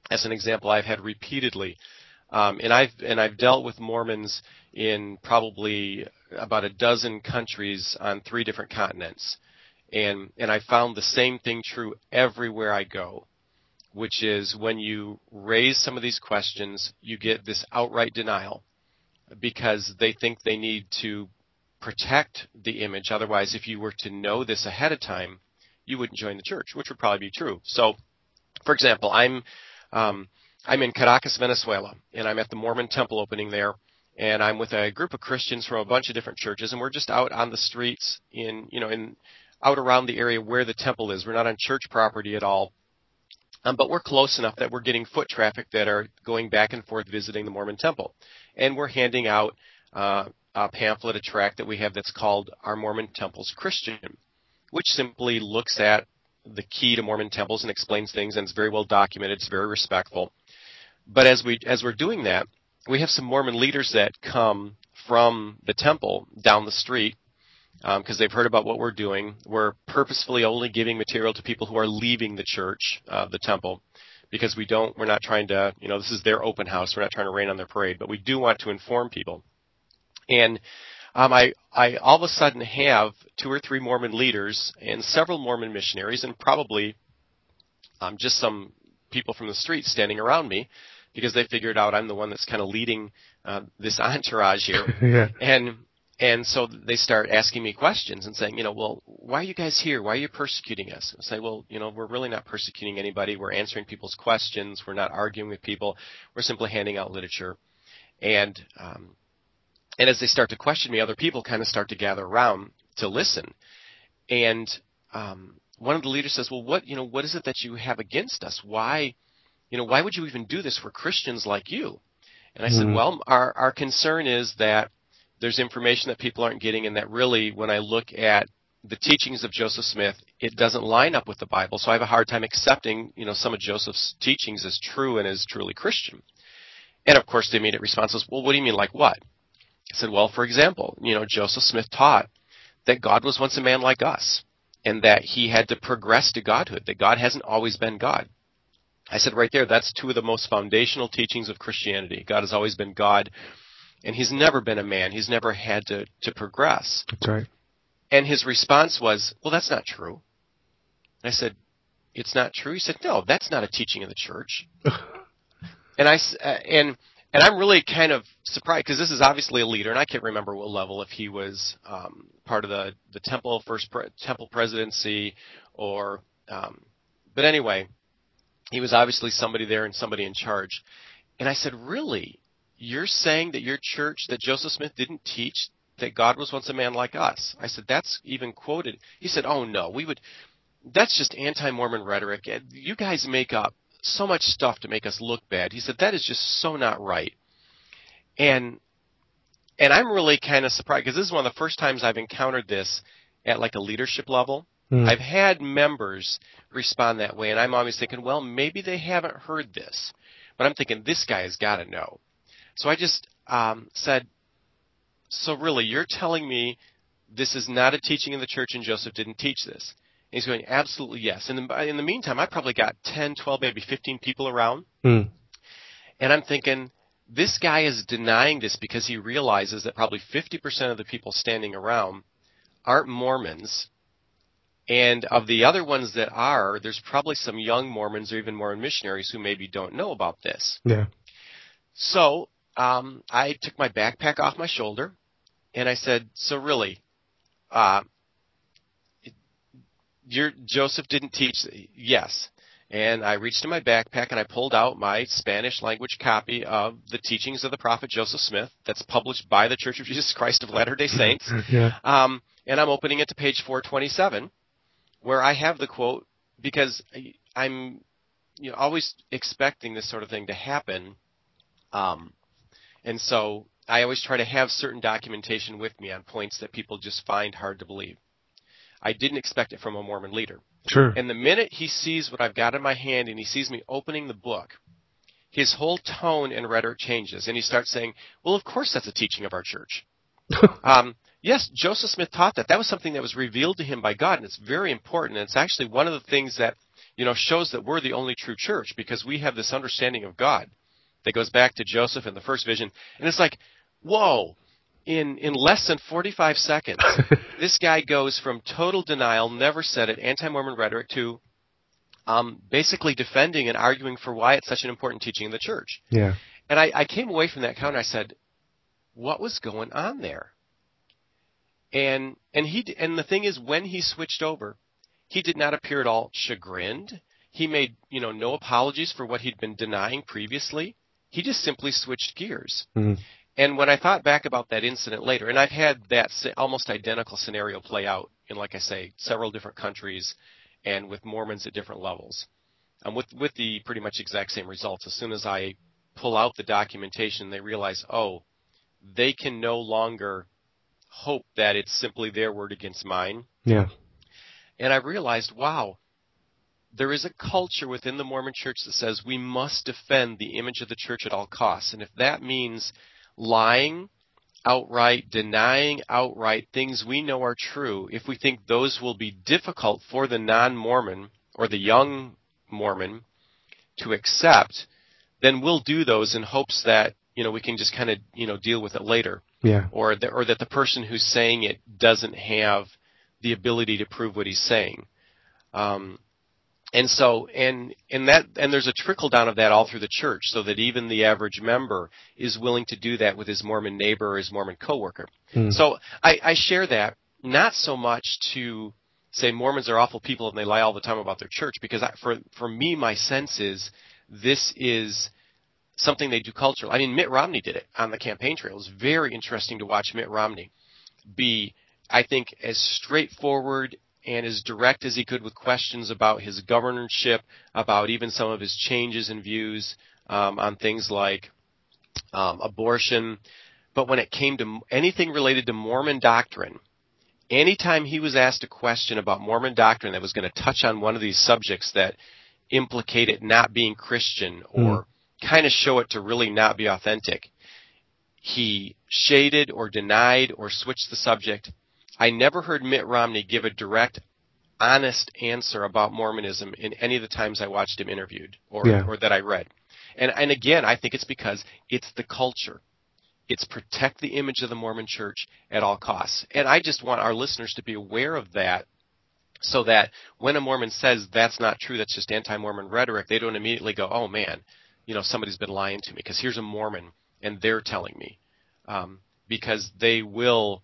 as an example I've had repeatedly, um, and I've and I've dealt with Mormons in probably about a dozen countries on three different continents, and and I found the same thing true everywhere I go, which is when you raise some of these questions, you get this outright denial, because they think they need to protect the image. Otherwise, if you were to know this ahead of time, you wouldn't join the church, which would probably be true. So, for example, I'm um, I'm in Caracas, Venezuela, and I'm at the Mormon temple opening there, and I'm with a group of Christians from a bunch of different churches, and we're just out on the streets in you know in out around the area where the temple is. We're not on church property at all. Um, but we're close enough that we're getting foot traffic that are going back and forth visiting the Mormon temple. And we're handing out uh, a pamphlet, a tract that we have that's called Our Mormon Temples Christian, which simply looks at the key to Mormon temples and explains things, and it's very well documented. It's very respectful. But as we as we're doing that, we have some Mormon leaders that come from the temple down the street because um, they've heard about what we're doing. We're purposefully only giving material to people who are leaving the church, uh, the temple, because we don't. We're not trying to. You know, this is their open house. We're not trying to rain on their parade, but we do want to inform people. And um, I, I all of a sudden have two or three Mormon leaders and several Mormon missionaries, and probably um, just some people from the street standing around me because they figured out I'm the one that's kind of leading uh, this entourage here. yeah. And and so they start asking me questions and saying, you know, well, why are you guys here? Why are you persecuting us? I say, well, you know, we're really not persecuting anybody. We're answering people's questions. We're not arguing with people. We're simply handing out literature. And um, and as they start to question me, other people kind of start to gather around to listen. And um, one of the leaders says, "Well, what you know, what is it that you have against us? Why, you know, why would you even do this for Christians like you?" And I Mhm. said, "Well, our our concern is that there's information that people aren't getting, and that really, when I look at the teachings of Joseph Smith, it doesn't line up with the Bible. So I have a hard time accepting, you know, some of Joseph's teachings as true and as truly Christian." And of course, the immediate response was, "Well, what do you mean, like what?" I said, well, for example, you know, Joseph Smith taught that God was once a man like us and that he had to progress to godhood, that God hasn't always been God. I said right there, that's two of the most foundational teachings of Christianity. God has always been God and he's never been a man. He's never had to, to progress. That's right. And his response was, well, that's not true. And I said, it's not true. He said, no, that's not a teaching of the church. and I, uh, and, and I'm really kind of surprised because this is obviously a leader, and I can't remember what level if he was um, part of the the temple first pre- temple presidency or, um, but anyway, he was obviously somebody there and somebody in charge. And I said, really, you're saying that your church that Joseph Smith didn't teach that God was once a man like us? I said that's even quoted. He said, oh no, we would. That's just anti-Mormon rhetoric. You guys make up so much stuff to make us look bad. He said that is just so not right. And and I'm really kind of surprised because this is one of the first times I've encountered this at like a leadership level. Hmm. I've had members respond that way, and I'm always thinking, well, maybe they haven't heard this, but I'm thinking this guy has got to know. So I just um, said, so really, you're telling me this is not a teaching in the church, and Joseph didn't teach this? He's going, absolutely yes. And in the, in the meantime, I probably got 10, 12, maybe 15 people around, Hmm. and I'm thinking, this guy is denying this because he realizes that probably 50% of the people standing around aren't Mormons And of the other ones that are, there's probably some young Mormons or even Mormon missionaries who maybe don't know about this. Yeah. So um, I took my backpack off my shoulder, and I said, "So really, uh, your Joseph didn't teach?" Yes. And I reached in my backpack and I pulled out my Spanish language copy of the teachings of the prophet Joseph Smith that's published by the Church of Jesus Christ of Latter-day Saints. Yeah. Um, and I'm opening it to page 427, where I have the quote because I'm you know, always expecting this sort of thing to happen. Um, and so I always try to have certain documentation with me on points that people just find hard to believe. I didn't expect it from a Mormon leader. Sure. And the minute he sees what I've got in my hand and he sees me opening the book, his whole tone and rhetoric changes, and he starts saying, "Well, of course that's a teaching of our church." um, yes, Joseph Smith taught that. That was something that was revealed to him by God, and it's very important. And it's actually one of the things that you know shows that we're the only true church because we have this understanding of God that goes back to Joseph in the first vision, and it's like, whoa. In, in less than 45 seconds, this guy goes from total denial, never said it, anti-Mormon rhetoric to um, basically defending and arguing for why it's such an important teaching in the church. yeah. And I, I came away from that counter. I said, "What was going on there?" And and he and the thing is, when he switched over, he did not appear at all chagrined. He made you know no apologies for what he'd been denying previously. He just simply switched gears. Mhm. And when I thought back about that incident later, and I've had that almost identical scenario play out in, like I say, several different countries, and with Mormons at different levels, um, with with the pretty much exact same results. As soon as I pull out the documentation, they realize, oh, they can no longer hope that it's simply their word against mine. Yeah. And I realized, wow, there is a culture within the Mormon church that says we must defend the image of the church at all costs. And if that means lying outright, denying outright things we know are true, if we think those will be difficult for the non Mormon or the young Mormon to accept, then we'll do those in hopes that, you know, we can just kind of, you know, deal with it later Yeah. or that, or that the person who's saying it doesn't have the ability to prove what he's saying. Um, and so, and and that, and there's a trickle down of that all through the church, so that even the average member is willing to do that with his Mormon neighbor or his Mormon coworker. Hmm. So I, I share that not so much to say Mormons are awful people and they lie all the time about their church, because I, for for me, my sense is this is something they do culturally. I mean, Mitt Romney did it on the campaign trail. It was very interesting to watch Mitt Romney be, I think, as straightforward and as direct as he could with questions about his governorship, about even some of his changes in views um, on things like um, abortion. But when it came to anything related to Mormon doctrine, anytime he was asked a question about Mormon doctrine that was going to touch on one of these subjects that implicate it not being Christian or kind of show it to really not be authentic, he shaded or denied or switched the subject. I never heard Mitt Romney give a direct, honest answer about Mormonism in any of the times I watched him interviewed or, Yeah. or that I read. And, and again, I think it's because it's the culture. It's protect the image of the Mormon church at all costs. And I just want our listeners to be aware of that so that when a Mormon says that's not true, that's just anti-Mormon rhetoric, they don't immediately go, oh man, you know, somebody's been lying to me because here's a Mormon and they're telling me. Um, because they will,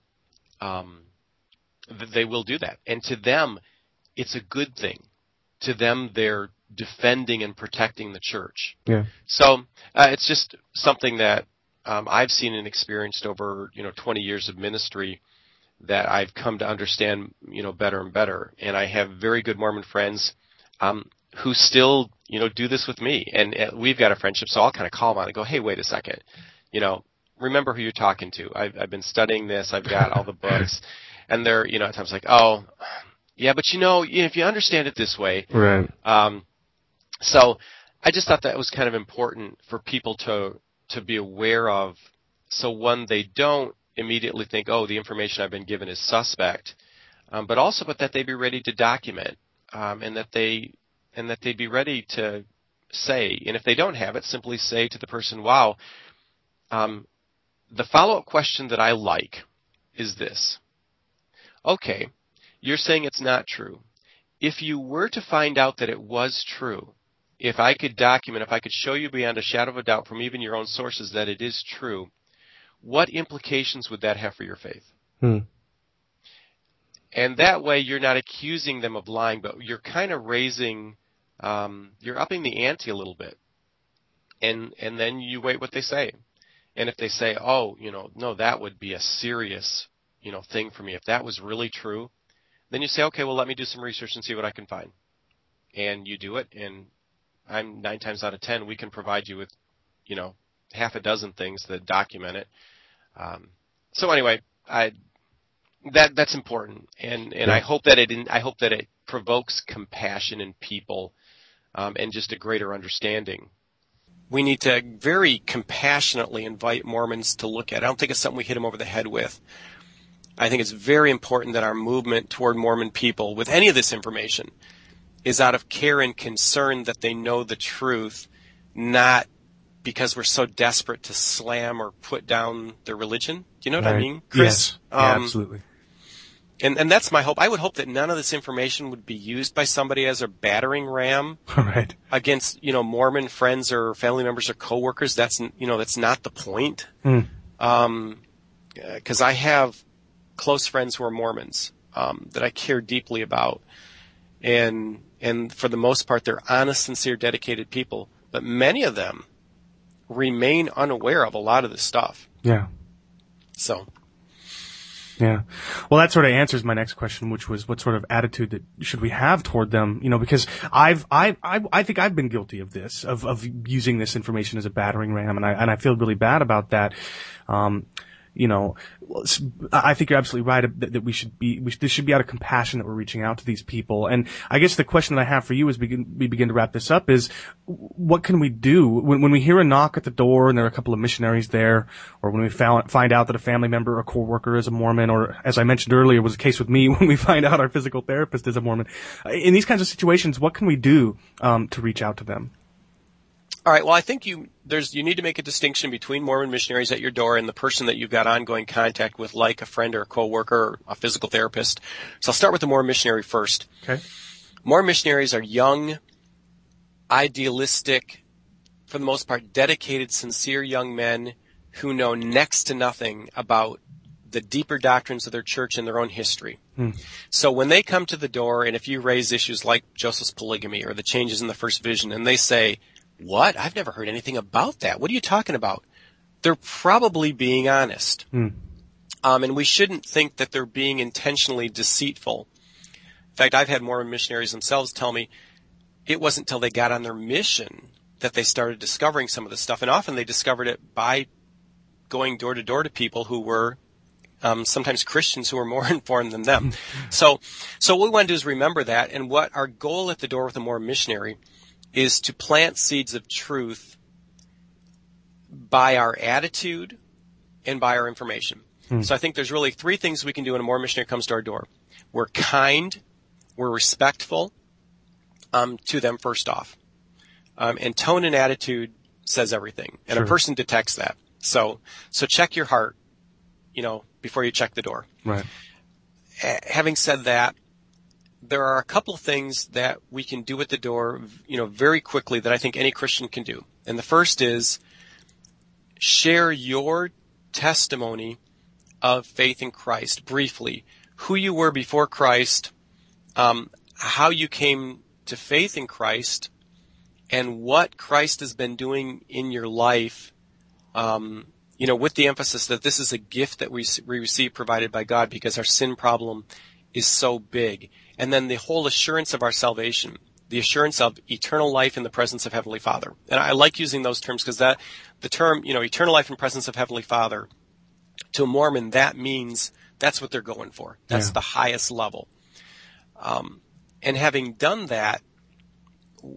um, they will do that. And to them, it's a good thing. To them, they're defending and protecting the church. Yeah. So uh, it's just something that um, I've seen and experienced over you know 20 years of ministry that I've come to understand you know better and better. And I have very good Mormon friends um, who still you know do this with me, and uh, we've got a friendship. So I'll kind of call them out and go, hey, wait a second, you know, remember who you're talking to. I've, I've been studying this. I've got all the books, and they're you know at times like, oh, yeah, but you know, if you understand it this way, Right. um, so I just thought that was kind of important for people to to be aware of. So one, they don't immediately think, oh, the information I've been given is suspect, um, but also, but that they be ready to document, um, and that they and that they be ready to say, and if they don't have it, simply say to the person, wow. Um, the follow-up question that I like is this. Okay, you're saying it's not true. if you were to find out that it was true, if I could document, if I could show you beyond a shadow of a doubt from even your own sources that it is true, what implications would that have for your faith? Hmm. And that way you're not accusing them of lying, but you're kind of raising, um, you're upping the ante a little bit. And, and then you wait what they say. And if they say, oh, you know, no, that would be a serious, you know, thing for me. If that was really true, then you say, okay, well, let me do some research and see what I can find. And you do it, and I'm nine times out of ten, we can provide you with, you know, half a dozen things that document it. Um, so anyway, I that that's important, and and I hope that it I hope that it provokes compassion in people, um, and just a greater understanding. We need to very compassionately invite Mormons to look at. it. I don't think it's something we hit them over the head with. I think it's very important that our movement toward Mormon people, with any of this information, is out of care and concern that they know the truth, not because we're so desperate to slam or put down their religion. Do you know what I mean, Chris? Yes. Yeah, Um, absolutely. and and that's my hope. I would hope that none of this information would be used by somebody as a battering ram right. against you know Mormon friends or family members or coworkers. That's you know that's not the point. Hmm. Um, because I have close friends who are Mormons um, that I care deeply about, and and for the most part they're honest, sincere, dedicated people. But many of them remain unaware of a lot of this stuff. Yeah. So Yeah. Well, that sort of answers my next question, which was what sort of attitude that should we have toward them? You know, because I've, I, I, I think I've been guilty of this, of, of using this information as a battering ram, and I, and I feel really bad about that. Um, you know, I think you're absolutely right that, that we should be, we this should be out of compassion that we're reaching out to these people. And I guess the question that I have for you as we begin, we begin to wrap this up is, what can we do when, when we hear a knock at the door and there are a couple of missionaries there, or when we found, find out that a family member or coworker is a Mormon, or as I mentioned earlier, was the case with me when we find out our physical therapist is a Mormon. In these kinds of situations, what can we do um, to reach out to them? All right. Well, I think you there's you need to make a distinction between Mormon missionaries at your door and the person that you've got ongoing contact with, like a friend or a coworker or a physical therapist. So I'll start with the Mormon missionary first. Okay. Mormon missionaries are young, idealistic, for the most part, dedicated, sincere young men who know next to nothing about the deeper doctrines of their church and their own history. Hmm. So when they come to the door, and if you raise issues like Joseph's polygamy or the changes in the first vision, and they say, what? I've never heard anything about that. What are you talking about? They're probably being honest. Um, and we shouldn't think that they're being intentionally deceitful. In fact, I've had Mormon missionaries themselves tell me it wasn't until they got on their mission that they started discovering some of this stuff. And often they discovered it by going door to door to people who were um, sometimes Christians who are more informed than them. so, so what we want to do is remember that. And what our goal at the door with a Mormon missionary is to plant seeds of truth by our attitude and by our information. So I think there's really three things we can do when a Mormon missionary comes to our door. We're kind, we're respectful um, to them first off, um, and tone and attitude says everything, and Sure. a person detects that. So so check your heart, you know, before you check the door Right. ha- having said that, there are a couple of things that we can do at the door, you know, very quickly that I think any Christian can do. And the first is share your testimony of faith in Christ briefly. Who you were before Christ, um, how you came to faith in Christ, and what Christ has been doing in your life um, you know, with the emphasis that this is a gift that we, we receive provided by God because our sin problem is so big. And then the whole assurance of our salvation, the assurance of eternal life in the presence of Heavenly Father. And I like using those terms because that, the term, you know, eternal life in presence of Heavenly Father, to a Mormon, that means that's what they're going for. That's Yeah. the highest level. Um, and having done that,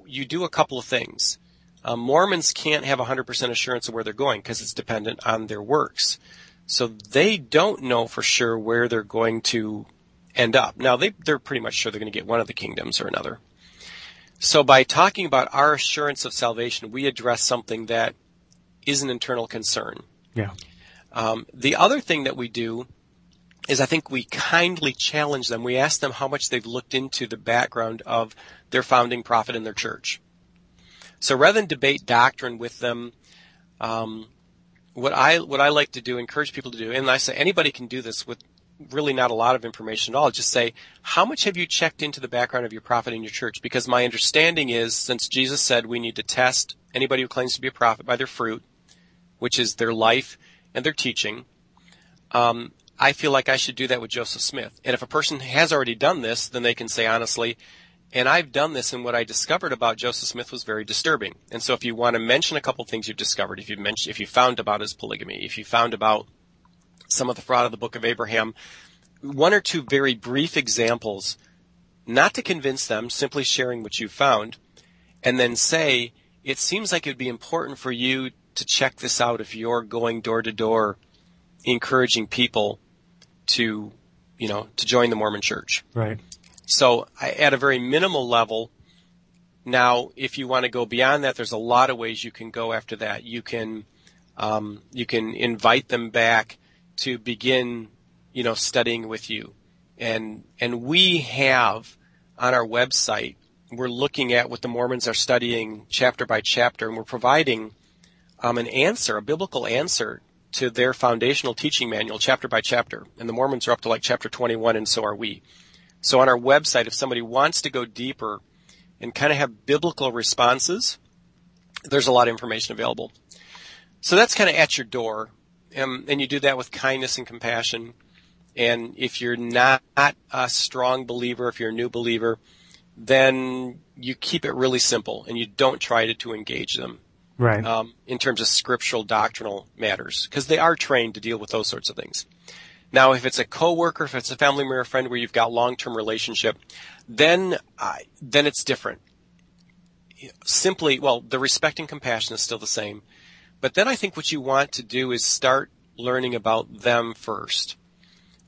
you do a couple of things. Uh, Mormons can't have 100% assurance of where they're going because it's dependent on their works. So they don't know for sure where they're going to end up. Now they, they're pretty much sure they're going to get one of the kingdoms or another. So by talking about our assurance of salvation, we address something that is an internal concern. Yeah. Um, the other thing that we do is I think we kindly challenge them. We ask them how much they've looked into the background of their founding prophet and their church. So rather than debate doctrine with them, um, what I what I like to do, encourage people to do, and I say anybody can do this with really not a lot of information at all. Just say, how much have you checked into the background of your prophet in your church? Because my understanding is, since Jesus said we need to test anybody who claims to be a prophet by their fruit, which is their life and their teaching, um, I feel like I should do that with Joseph Smith. And if a person has already done this, then they can say honestly, and I've done this, and what I discovered about Joseph Smith was very disturbing. And so, if you want to mention a couple things you've discovered, if you mentioned, if you found about his polygamy, if you found about some of the fraud of the Book of Abraham, one or two very brief examples, not to convince them, simply sharing what you found, and then say, it seems like it would be important for you to check this out if you're going door to door, encouraging people to, you know, to join the Mormon Church. Right. So I, at a very minimal level, now if you want to go beyond that, there's a lot of ways you can go after that. You can um, you can invite them back to begin, you know, studying with you, and and we have on our website we're looking at what the Mormons are studying chapter by chapter, and we're providing um, an answer, a biblical answer to their foundational teaching manual, chapter by chapter. And the Mormons are up to like chapter 21, and so are we. So on our website, if somebody wants to go deeper and kind of have biblical responses, there's a lot of information available. So that's kind of at your door. Um, and you do that with kindness and compassion. And if you're not a strong believer, if you're a new believer, then you keep it really simple and you don't try to, to engage them. Right. Um, in terms of scriptural doctrinal matters, because they are trained to deal with those sorts of things. Now, if it's a coworker, if it's a family member, or friend where you've got long-term relationship, then uh, then it's different. Simply, well, the respect and compassion is still the same, but then I think what you want to do is start learning about them first.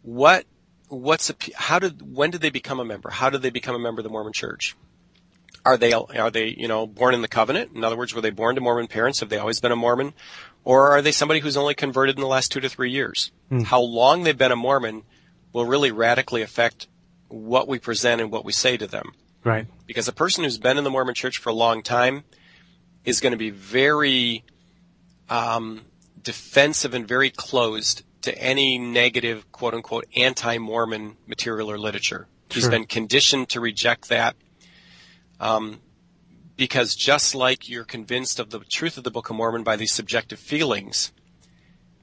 What what's a, how did when did they become a member? How did they become a member of the Mormon Church? Are they are they you know born in the covenant? In other words, were they born to Mormon parents? Have they always been a Mormon? Or are they somebody who's only converted in the last two to three years? Mm. How long they've been a Mormon will really radically affect what we present and what we say to them. Right. Because a person who's been in the Mormon church for a long time is going to be very um, defensive and very closed to any negative, quote unquote, anti Mormon material or literature. Sure. He's been conditioned to reject that. Um, because just like you're convinced of the truth of the Book of Mormon by these subjective feelings,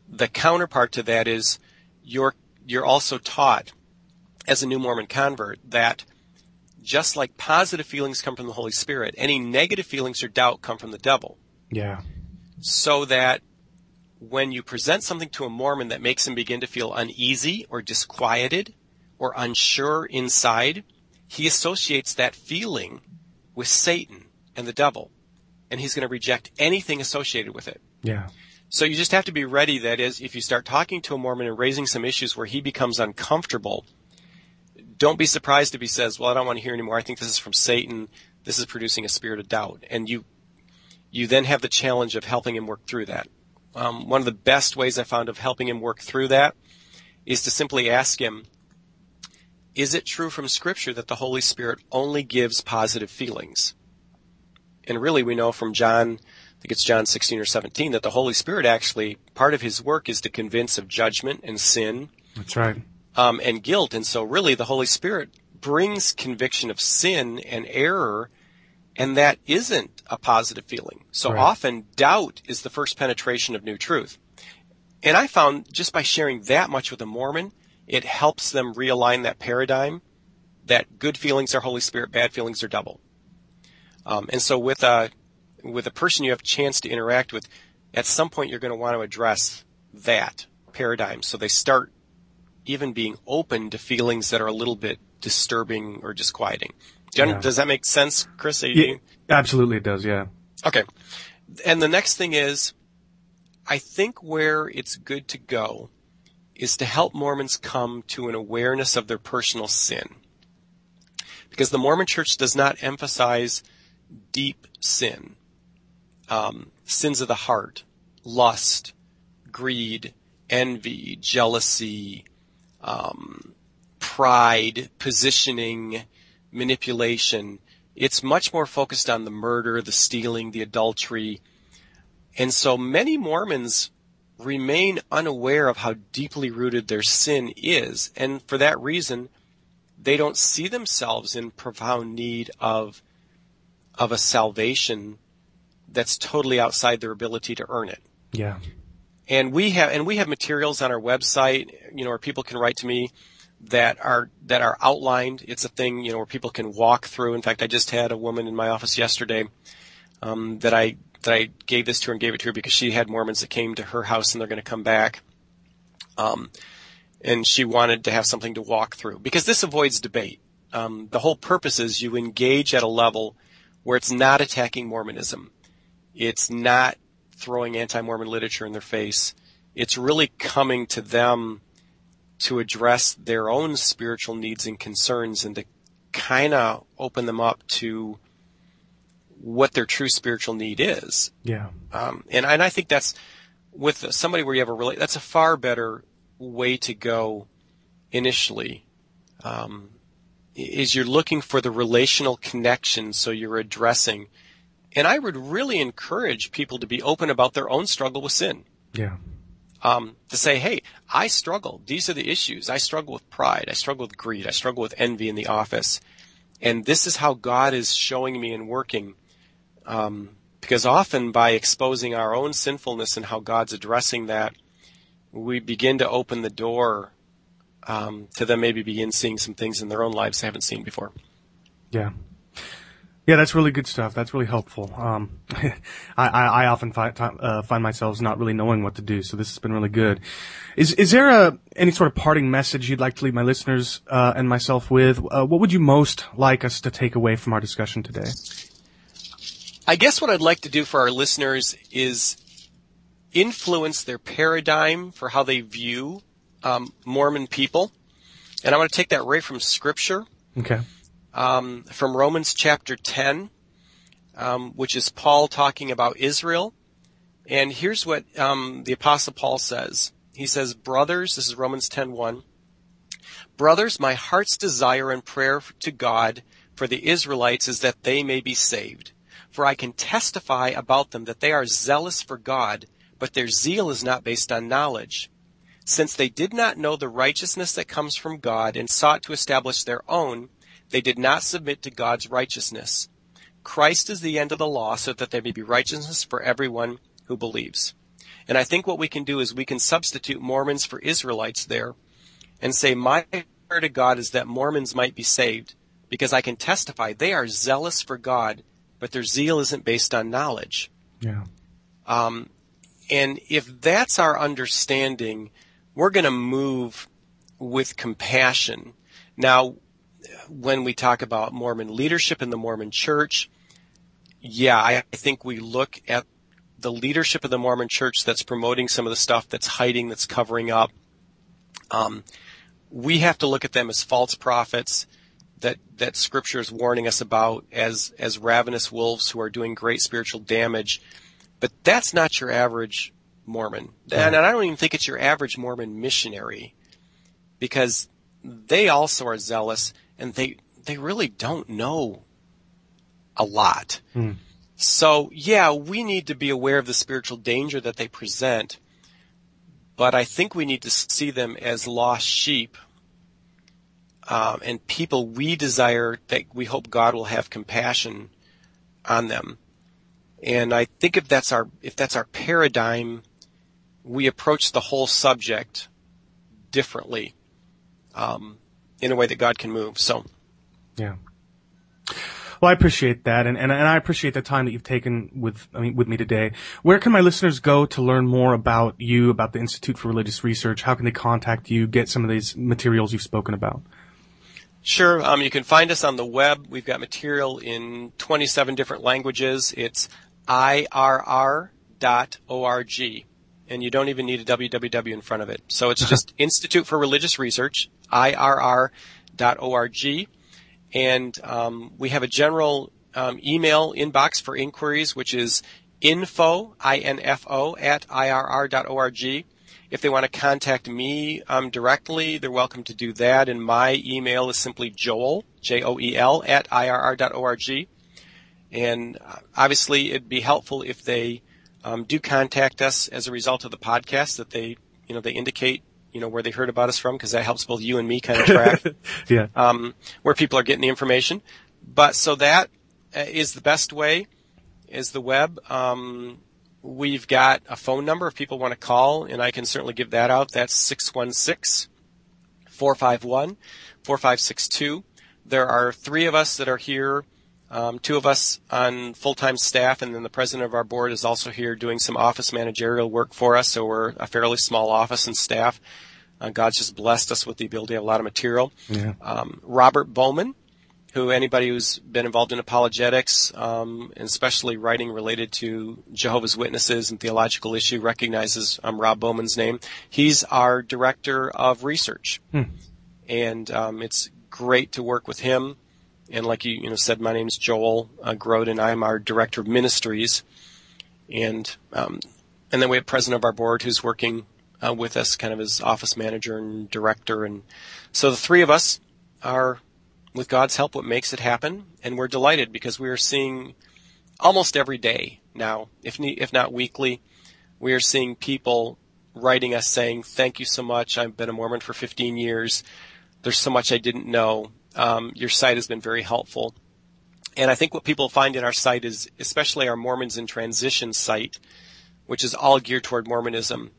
the counterpart to that is you're you're also taught as a new Mormon convert that just like positive feelings come from the Holy Spirit, any negative feelings or doubt come from the devil. Yeah. So that when you present something to a Mormon that makes him begin to feel uneasy or disquieted or unsure inside, he associates that feeling with Satan and the devil, and he's going to reject anything associated with it. Yeah. So you just have to be ready. That is, if you start talking to a Mormon and raising some issues where he becomes uncomfortable, don't be surprised if he says, "Well, I don't want to hear anymore. I think this is from Satan. This is producing a spirit of doubt." And you, you then have the challenge of helping him work through that. Um, one of the best ways I found of helping him work through that is to simply ask him, "Is it true from Scripture that the Holy Spirit only gives positive feelings?" and really we know from John, I think it's John 16 or 17, that the Holy Spirit actually, part of his work is to convince of judgment and sin. That's right. Um, and guilt. And so really the Holy Spirit brings conviction of sin and error, and that isn't a positive feeling. So right. often doubt is the first penetration of new truth. And I found just by sharing that much with a Mormon, it helps them realign that paradigm that good feelings are Holy Spirit, bad feelings are devil. Um, and so with a with a person you have a chance to interact with, at some point you're going to want to address that paradigm. So they start even being open to feelings that are a little bit disturbing or disquieting. Do yeah. Does that make sense, Chris? Yeah, absolutely, it does. Yeah. Okay. And the next thing is, I think where it's good to go is to help Mormons come to an awareness of their personal sin. Because the Mormon church does not emphasize deep sin, um, sins of the heart, lust, greed, envy, jealousy, um, pride, positioning, manipulation. It's much more focused on the murder, the stealing, the adultery. And so many Mormons remain unaware of how deeply rooted their sin is. And for that reason, they don't see themselves in profound need of, of a salvation that's totally outside their ability to earn it. Yeah. And we have, and we have materials on our website, you know, where people can write to me that are, that are outlined. It's a thing, you know, where people can walk through. In fact, I just had a woman in my office yesterday, um, that I, that I gave this to her and gave it to her because she had Mormons that came to her house and they're going to come back. Um, and she wanted to have something to walk through because this avoids debate. Um, the whole purpose is you engage at a level where it's not attacking Mormonism. It's not throwing anti-Mormon literature in their face. It's really coming to them to address their own spiritual needs and concerns and to kind of open them up to what their true spiritual need is. Yeah. Um, and, and I think that's with somebody where you have a really, that's a far better way to go initially. Um, is you're looking for the relational connection, so you're addressing. And I would really encourage people to be open about their own struggle with sin. Yeah. Um, to say, hey, I struggle. These are the issues. I struggle with pride. I struggle with greed. I struggle with envy in the office. And this is how God is showing me and working. Um, because often by exposing our own sinfulness and how God's addressing that, we begin to open the door um, to them maybe begin seeing some things in their own lives they haven't seen before. Yeah. Yeah, that's really good stuff. That's really helpful. Um, I, I, I, often find, uh, find myself not really knowing what to do, so this has been really good. Is is there a any sort of parting message you'd like to leave my listeners uh, and myself with? Uh, what would you most like us to take away from our discussion today? I guess what I'd like to do for our listeners is influence their paradigm for how they view um, Mormon people, and I want to take that right from Scripture. Okay um, from Romans chapter 10, um, which is Paul talking about Israel. And here's what um, the Apostle Paul says. He says, Brothers, this is Romans 10.1, Brothers, my heart's desire and prayer to God for the Israelites is that they may be saved. For I can testify about them that they are zealous for God, but their zeal is not based on knowledge. Since they did not know the righteousness that comes from God and sought to establish their own, they did not submit to God's righteousness. Christ is the end of the law so that there may be righteousness for everyone who believes. And I think what we can do is we can substitute Mormons for Israelites there and say, my prayer to God is that Mormons might be saved because I can testify they are zealous for God, but their zeal isn't based on knowledge. Yeah. Um, and if that's our understanding, we're going to move with compassion. Now, when we talk about Mormon leadership in the Mormon church, yeah, I think we look at the leadership of the Mormon church that's promoting some of the stuff that's hiding, that's covering up. Um, we have to look at them as false prophets that, that scripture is warning us about as, as ravenous wolves who are doing great spiritual damage. But that's not your average Mormon. And I don't even think it's your average Mormon missionary because they also are zealous and they they really don't know a lot. Hmm. So yeah, we need to be aware of the spiritual danger that they present, but I think we need to see them as lost sheep um, and people we desire that we hope God will have compassion on them. And I think if that's our if that's our paradigm, we approach the whole subject differently. Um, in a way that God can move. So, yeah. Well, I appreciate that, and, and and I appreciate the time that you've taken with I mean with me today. Where can my listeners go to learn more about you, about the Institute for Religious Research? How can they contact you, get some of these materials you've spoken about? Sure. Um, you can find us on the web. We've got material in 27 different languages. It's irr.org. And you don't even need a www in front of it. So it's just Institute for Religious Research, irr.org. And um, we have a general um, email inbox for inquiries, which is info, I-N-F-O, at irr.org. If they want to contact me um, directly, they're welcome to do that. And my email is simply joel, J-O-E-L, at irr.org. And uh, obviously, it'd be helpful if they um, do contact us as a result of the podcast that they, you know, they indicate, you know, where they heard about us from because that helps both you and me kind of track yeah. um, where people are getting the information. But so that uh, the best way is the web. Um, we've got a phone number if people want to call, and I can certainly give that out. That's 616 451 4562. There are three of us that are here. Um, two of us on full-time staff, and then the president of our board is also here doing some office managerial work for us. So we're a fairly small office and staff. Uh, God's just blessed us with the ability to have a lot of material. Yeah. Um, Robert Bowman, who anybody who's been involved in apologetics, um, and especially writing related to Jehovah's Witnesses and theological issue, recognizes um, Rob Bowman's name. He's our director of research, and um, it's great to work with him. And like you, you know, said, my name's Joel uh, Groat, and I'm our director of ministries. And um, and then we have president of our board who's working uh, with us, kind of as office manager and director. And so the three of us are with God's help, what makes it happen. And we're delighted because we are seeing almost every day now, if, ne- if not weekly, we are seeing people writing us saying, thank you so much. I've been a Mormon for 15 years. There's so much I didn't know. Um, your site has been very helpful. And I think what people find in our site is, especially our Mormons in Transition site, which is all geared toward Mormonism,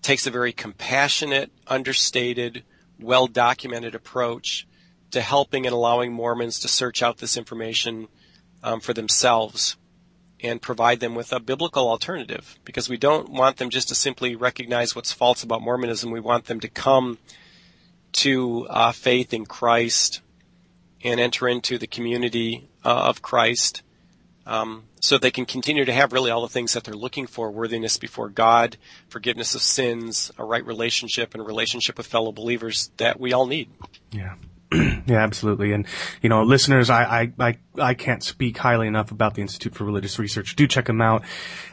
takes a very compassionate, understated, well documented approach to helping and allowing Mormons to search out this information um, for themselves and provide them with a biblical alternative because we don't want them just to simply recognize what's false about Mormonism. We want them to come to uh, faith in Christ and enter into the community uh, of Christ um, so they can continue to have really all the things that they're looking for worthiness before God, forgiveness of sins, a right relationship, and a relationship with fellow believers that we all need. Yeah. yeah, absolutely. And, you know, listeners, I, I, I, I can't speak highly enough about the Institute for Religious Research. Do check them out.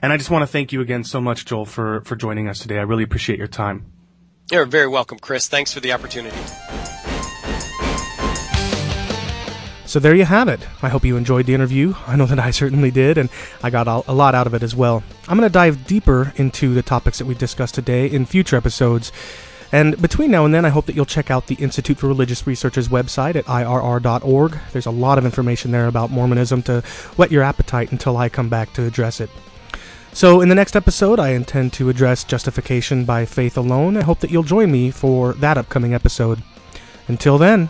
And I just want to thank you again so much, Joel, for, for joining us today. I really appreciate your time. You're very welcome, Chris. Thanks for the opportunity. So there you have it. I hope you enjoyed the interview. I know that I certainly did, and I got a lot out of it as well. I'm going to dive deeper into the topics that we discussed today in future episodes. And between now and then, I hope that you'll check out the Institute for Religious Research's website at irr.org. There's a lot of information there about Mormonism to whet your appetite until I come back to address it. So, in the next episode, I intend to address justification by faith alone. I hope that you'll join me for that upcoming episode. Until then,